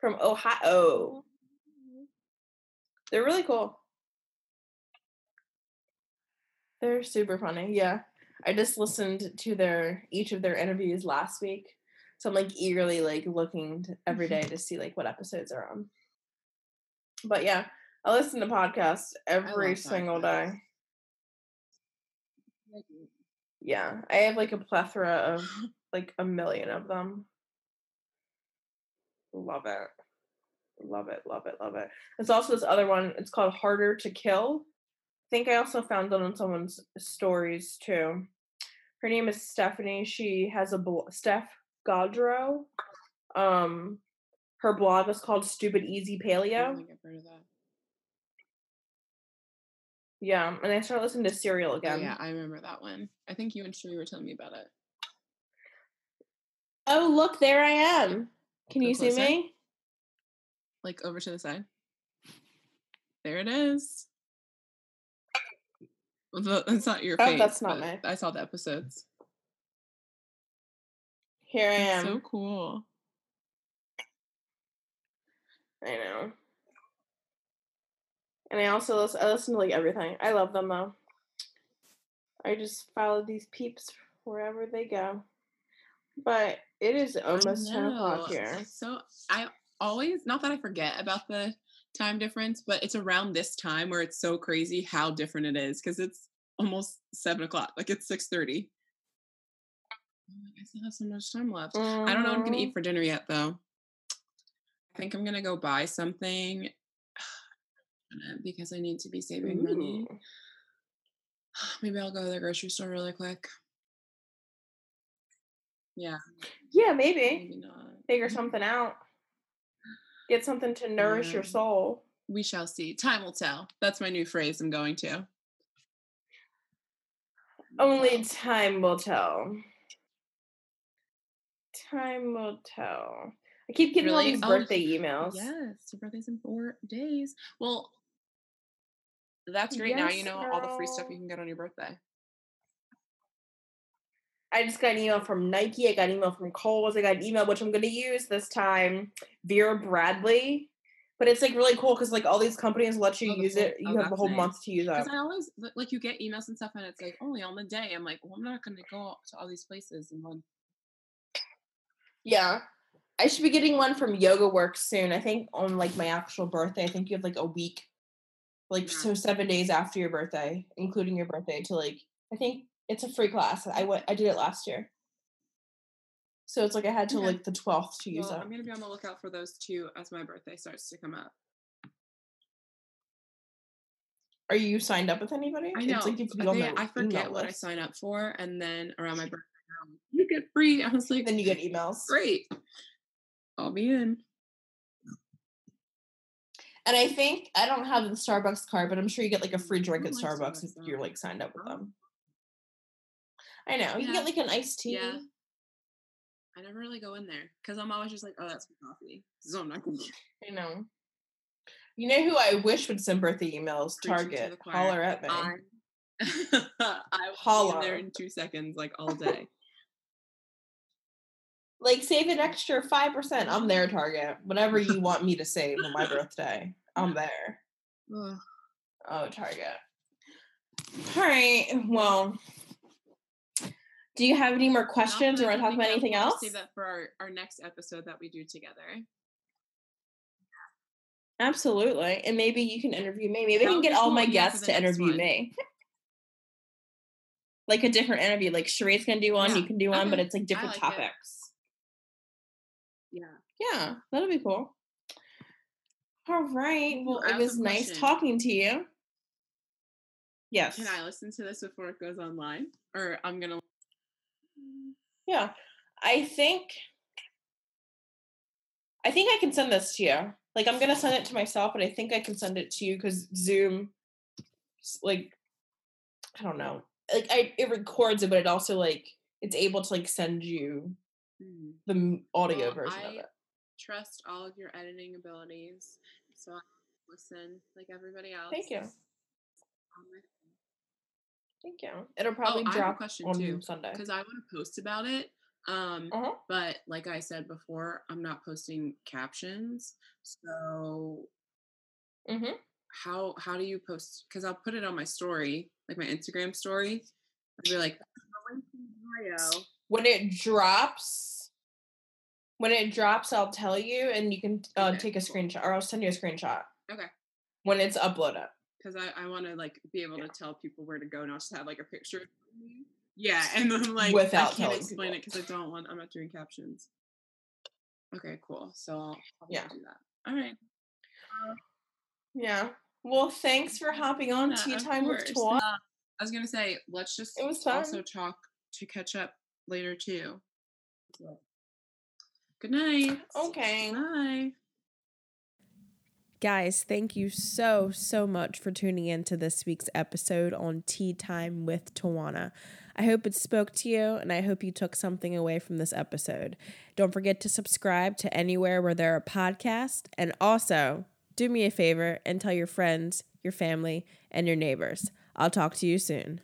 S1: from Ohio. They're really cool. They're super funny. Yeah. I just listened to their each of their interviews last week. So I'm like eagerly like looking to, every day to see like what episodes are on. But yeah, I listen to podcasts every single
S2: podcasts.
S1: day. Yeah, I have like a plethora of like a million of them. Love it. Love it, love it, love it. There's also this other one, it's called Harder to Kill. I think I also found it on someone's stories too. Her name is Stephanie. She has a bl- Steph Gaudreau. Um her blog is called Stupid Easy Paleo.
S2: don't think I've heard of that.
S1: Yeah, and I started listening to Serial
S2: Oh,
S1: again.
S2: yeah, I remember that one. I think you and Sheree were telling me about it.
S1: Oh, look, there I am. Can
S2: Go
S1: you see me?
S2: Like over to the side. There it is. Well, That's not your
S1: Oh,
S2: face.
S1: that's not me.
S2: I saw the episodes.
S1: Here I am.
S2: so cool.
S1: I know. And I also listen, I listen to like everything. I love them though. I just follow these peeps wherever they go. But it is almost 10 o'clock here.
S2: So I always, not that I forget about the time difference, but it's around this time where it's so crazy how different it is because it's almost seven o'clock. Like it's six thirty. I still have so much time left. I don't know what I'm gonna
S1: Mhm.
S2: eat for dinner yet, though. I think I'm gonna go buy something because I need to be saving money. Maybe I'll go to the grocery store really quick. Yeah,
S1: Yeah, maybe.
S2: maybe not.
S1: Figure something out. Get something to nourish your
S2: um,
S1: soul.
S2: We shall see. Time will tell. That's my new phrase I'm going to.
S1: Only time will tell. Time will tell. I keep getting all
S2: Really?
S1: these
S2: Oh,
S1: birthday emails.
S2: Yes, your birthday's in four days. Well, that's great. now you
S1: Yes,
S2: know all the free stuff you can get on your birthday.
S1: I just got an email from Nike. I got an email from Kohl's. I got an email which I'm going to use this time. Vera Bradley, but it's like really cool because like all these companies let you
S2: Oh,
S1: use it. You
S2: oh,
S1: have a whole
S2: nice.
S1: month to use it.
S2: Because I always like you get emails and stuff, and it's like only on the day. I'm like, well, I'm not gonna go to all these places in one.
S1: Yeah. I should be getting one from Yoga Works soon. I think on like my actual birthday. I think you have like a week, like
S2: Yeah.
S1: so seven days after your birthday, including your birthday, to like. I think it's a free class. I went. I did it last year. So it's like I had to
S2: Okay.
S1: like the twelfth to use
S2: Well,
S1: it.
S2: I'm gonna be on the lookout for those two as my birthday starts to come up.
S1: Are you signed up with anybody?
S2: I know.
S1: It's like if you
S2: they-
S1: the
S2: I forget what I sign up for, and then around my birthday, they're you get free. I was like,
S1: Then you get emails.
S2: great. I'll be in.
S1: And I think I don't have the Starbucks card, but I'm sure you get like a free mm,
S2: drink
S1: at Starbucks if you're like signed up with them. I know. You
S2: Yeah.
S1: get like an iced tea.
S2: Yeah. I never really go in there because I'm always just like, oh, that's my coffee. So I'm not gonna.
S1: I know. You know who I wish would send birthday emails?
S2: Preaching
S1: Target. Holler at me.
S2: I, I will be in there in two seconds, like all day.
S1: Like save an extra five percent. I'm there, Target. Whatever you want me to save on my birthday, I'm there.
S2: Ugh.
S1: Oh, Target. All right. Well, do you have any more questions or want to talk about anything
S2: we'll
S1: else?
S2: Save that for our, our next episode that we do together.
S1: Absolutely. And maybe you can interview me. Maybe I can get all my guests to interview
S2: one.
S1: me. Like a different interview. Like Sheree's gonna do one, you can do one, but it's like different
S2: like it.
S1: topics.
S2: Yeah.
S1: Yeah, that'll be cool. All right. Well,
S2: I
S1: it was nice
S2: question.
S1: talking to you. Yes.
S2: Can I listen to this before it goes online? Or I'm gonna.
S1: Yeah. I think I think I can send this to you. Like I'm gonna send it to myself, but I think I can send it to you because Zoom like I don't know. Like I it records it, but it also like it's able to like send you
S2: Hmm.
S1: the audio
S2: Well,
S1: version of it.
S2: Trust all of your editing abilities, so I listen like everybody else.
S1: Thank you.
S2: On my phone.
S1: Thank you. It'll probably
S2: Oh, I have a
S1: drop
S2: question
S1: on
S2: too,
S1: Sunday.
S2: because I want to post about it. Um,
S1: Uh-huh.
S2: but like I said before, I'm not posting captions. So
S1: Mm-hmm.
S2: how how do you post? Because I'll put it on my story, like my Instagram story. I'll be like, "The link in bio."
S1: When it drops, when it drops, I'll tell you, and you can uh,
S2: Okay,
S1: take a
S2: cool.
S1: screenshot, or I'll send you a screenshot
S2: Okay.
S1: when it's uploaded.
S2: Because I, I want to like be able to tell people where to go, not just have like a picture. of me. Yeah, and then like
S1: Without
S2: I can't explain it because I don't want. I'm not doing captions. Okay, cool. So I'll probably
S1: Yeah.
S2: do that. All right.
S1: Yeah. Well, thanks for hopping on
S2: Yeah,
S1: Tea Time with
S2: course. Uh, I was gonna say let's just
S1: It was
S2: also talk to catch up later too. Good night.
S1: Okay.
S2: Bye.
S1: Guys, thank you so, so much for tuning in to this week's episode on Tea Time with Tajuana. I hope it spoke to you and I hope you took something away from this episode. Don't forget to subscribe to anywhere where there are podcasts. And also, do me a favor and tell your friends, your family, and your neighbors. I'll talk to you soon.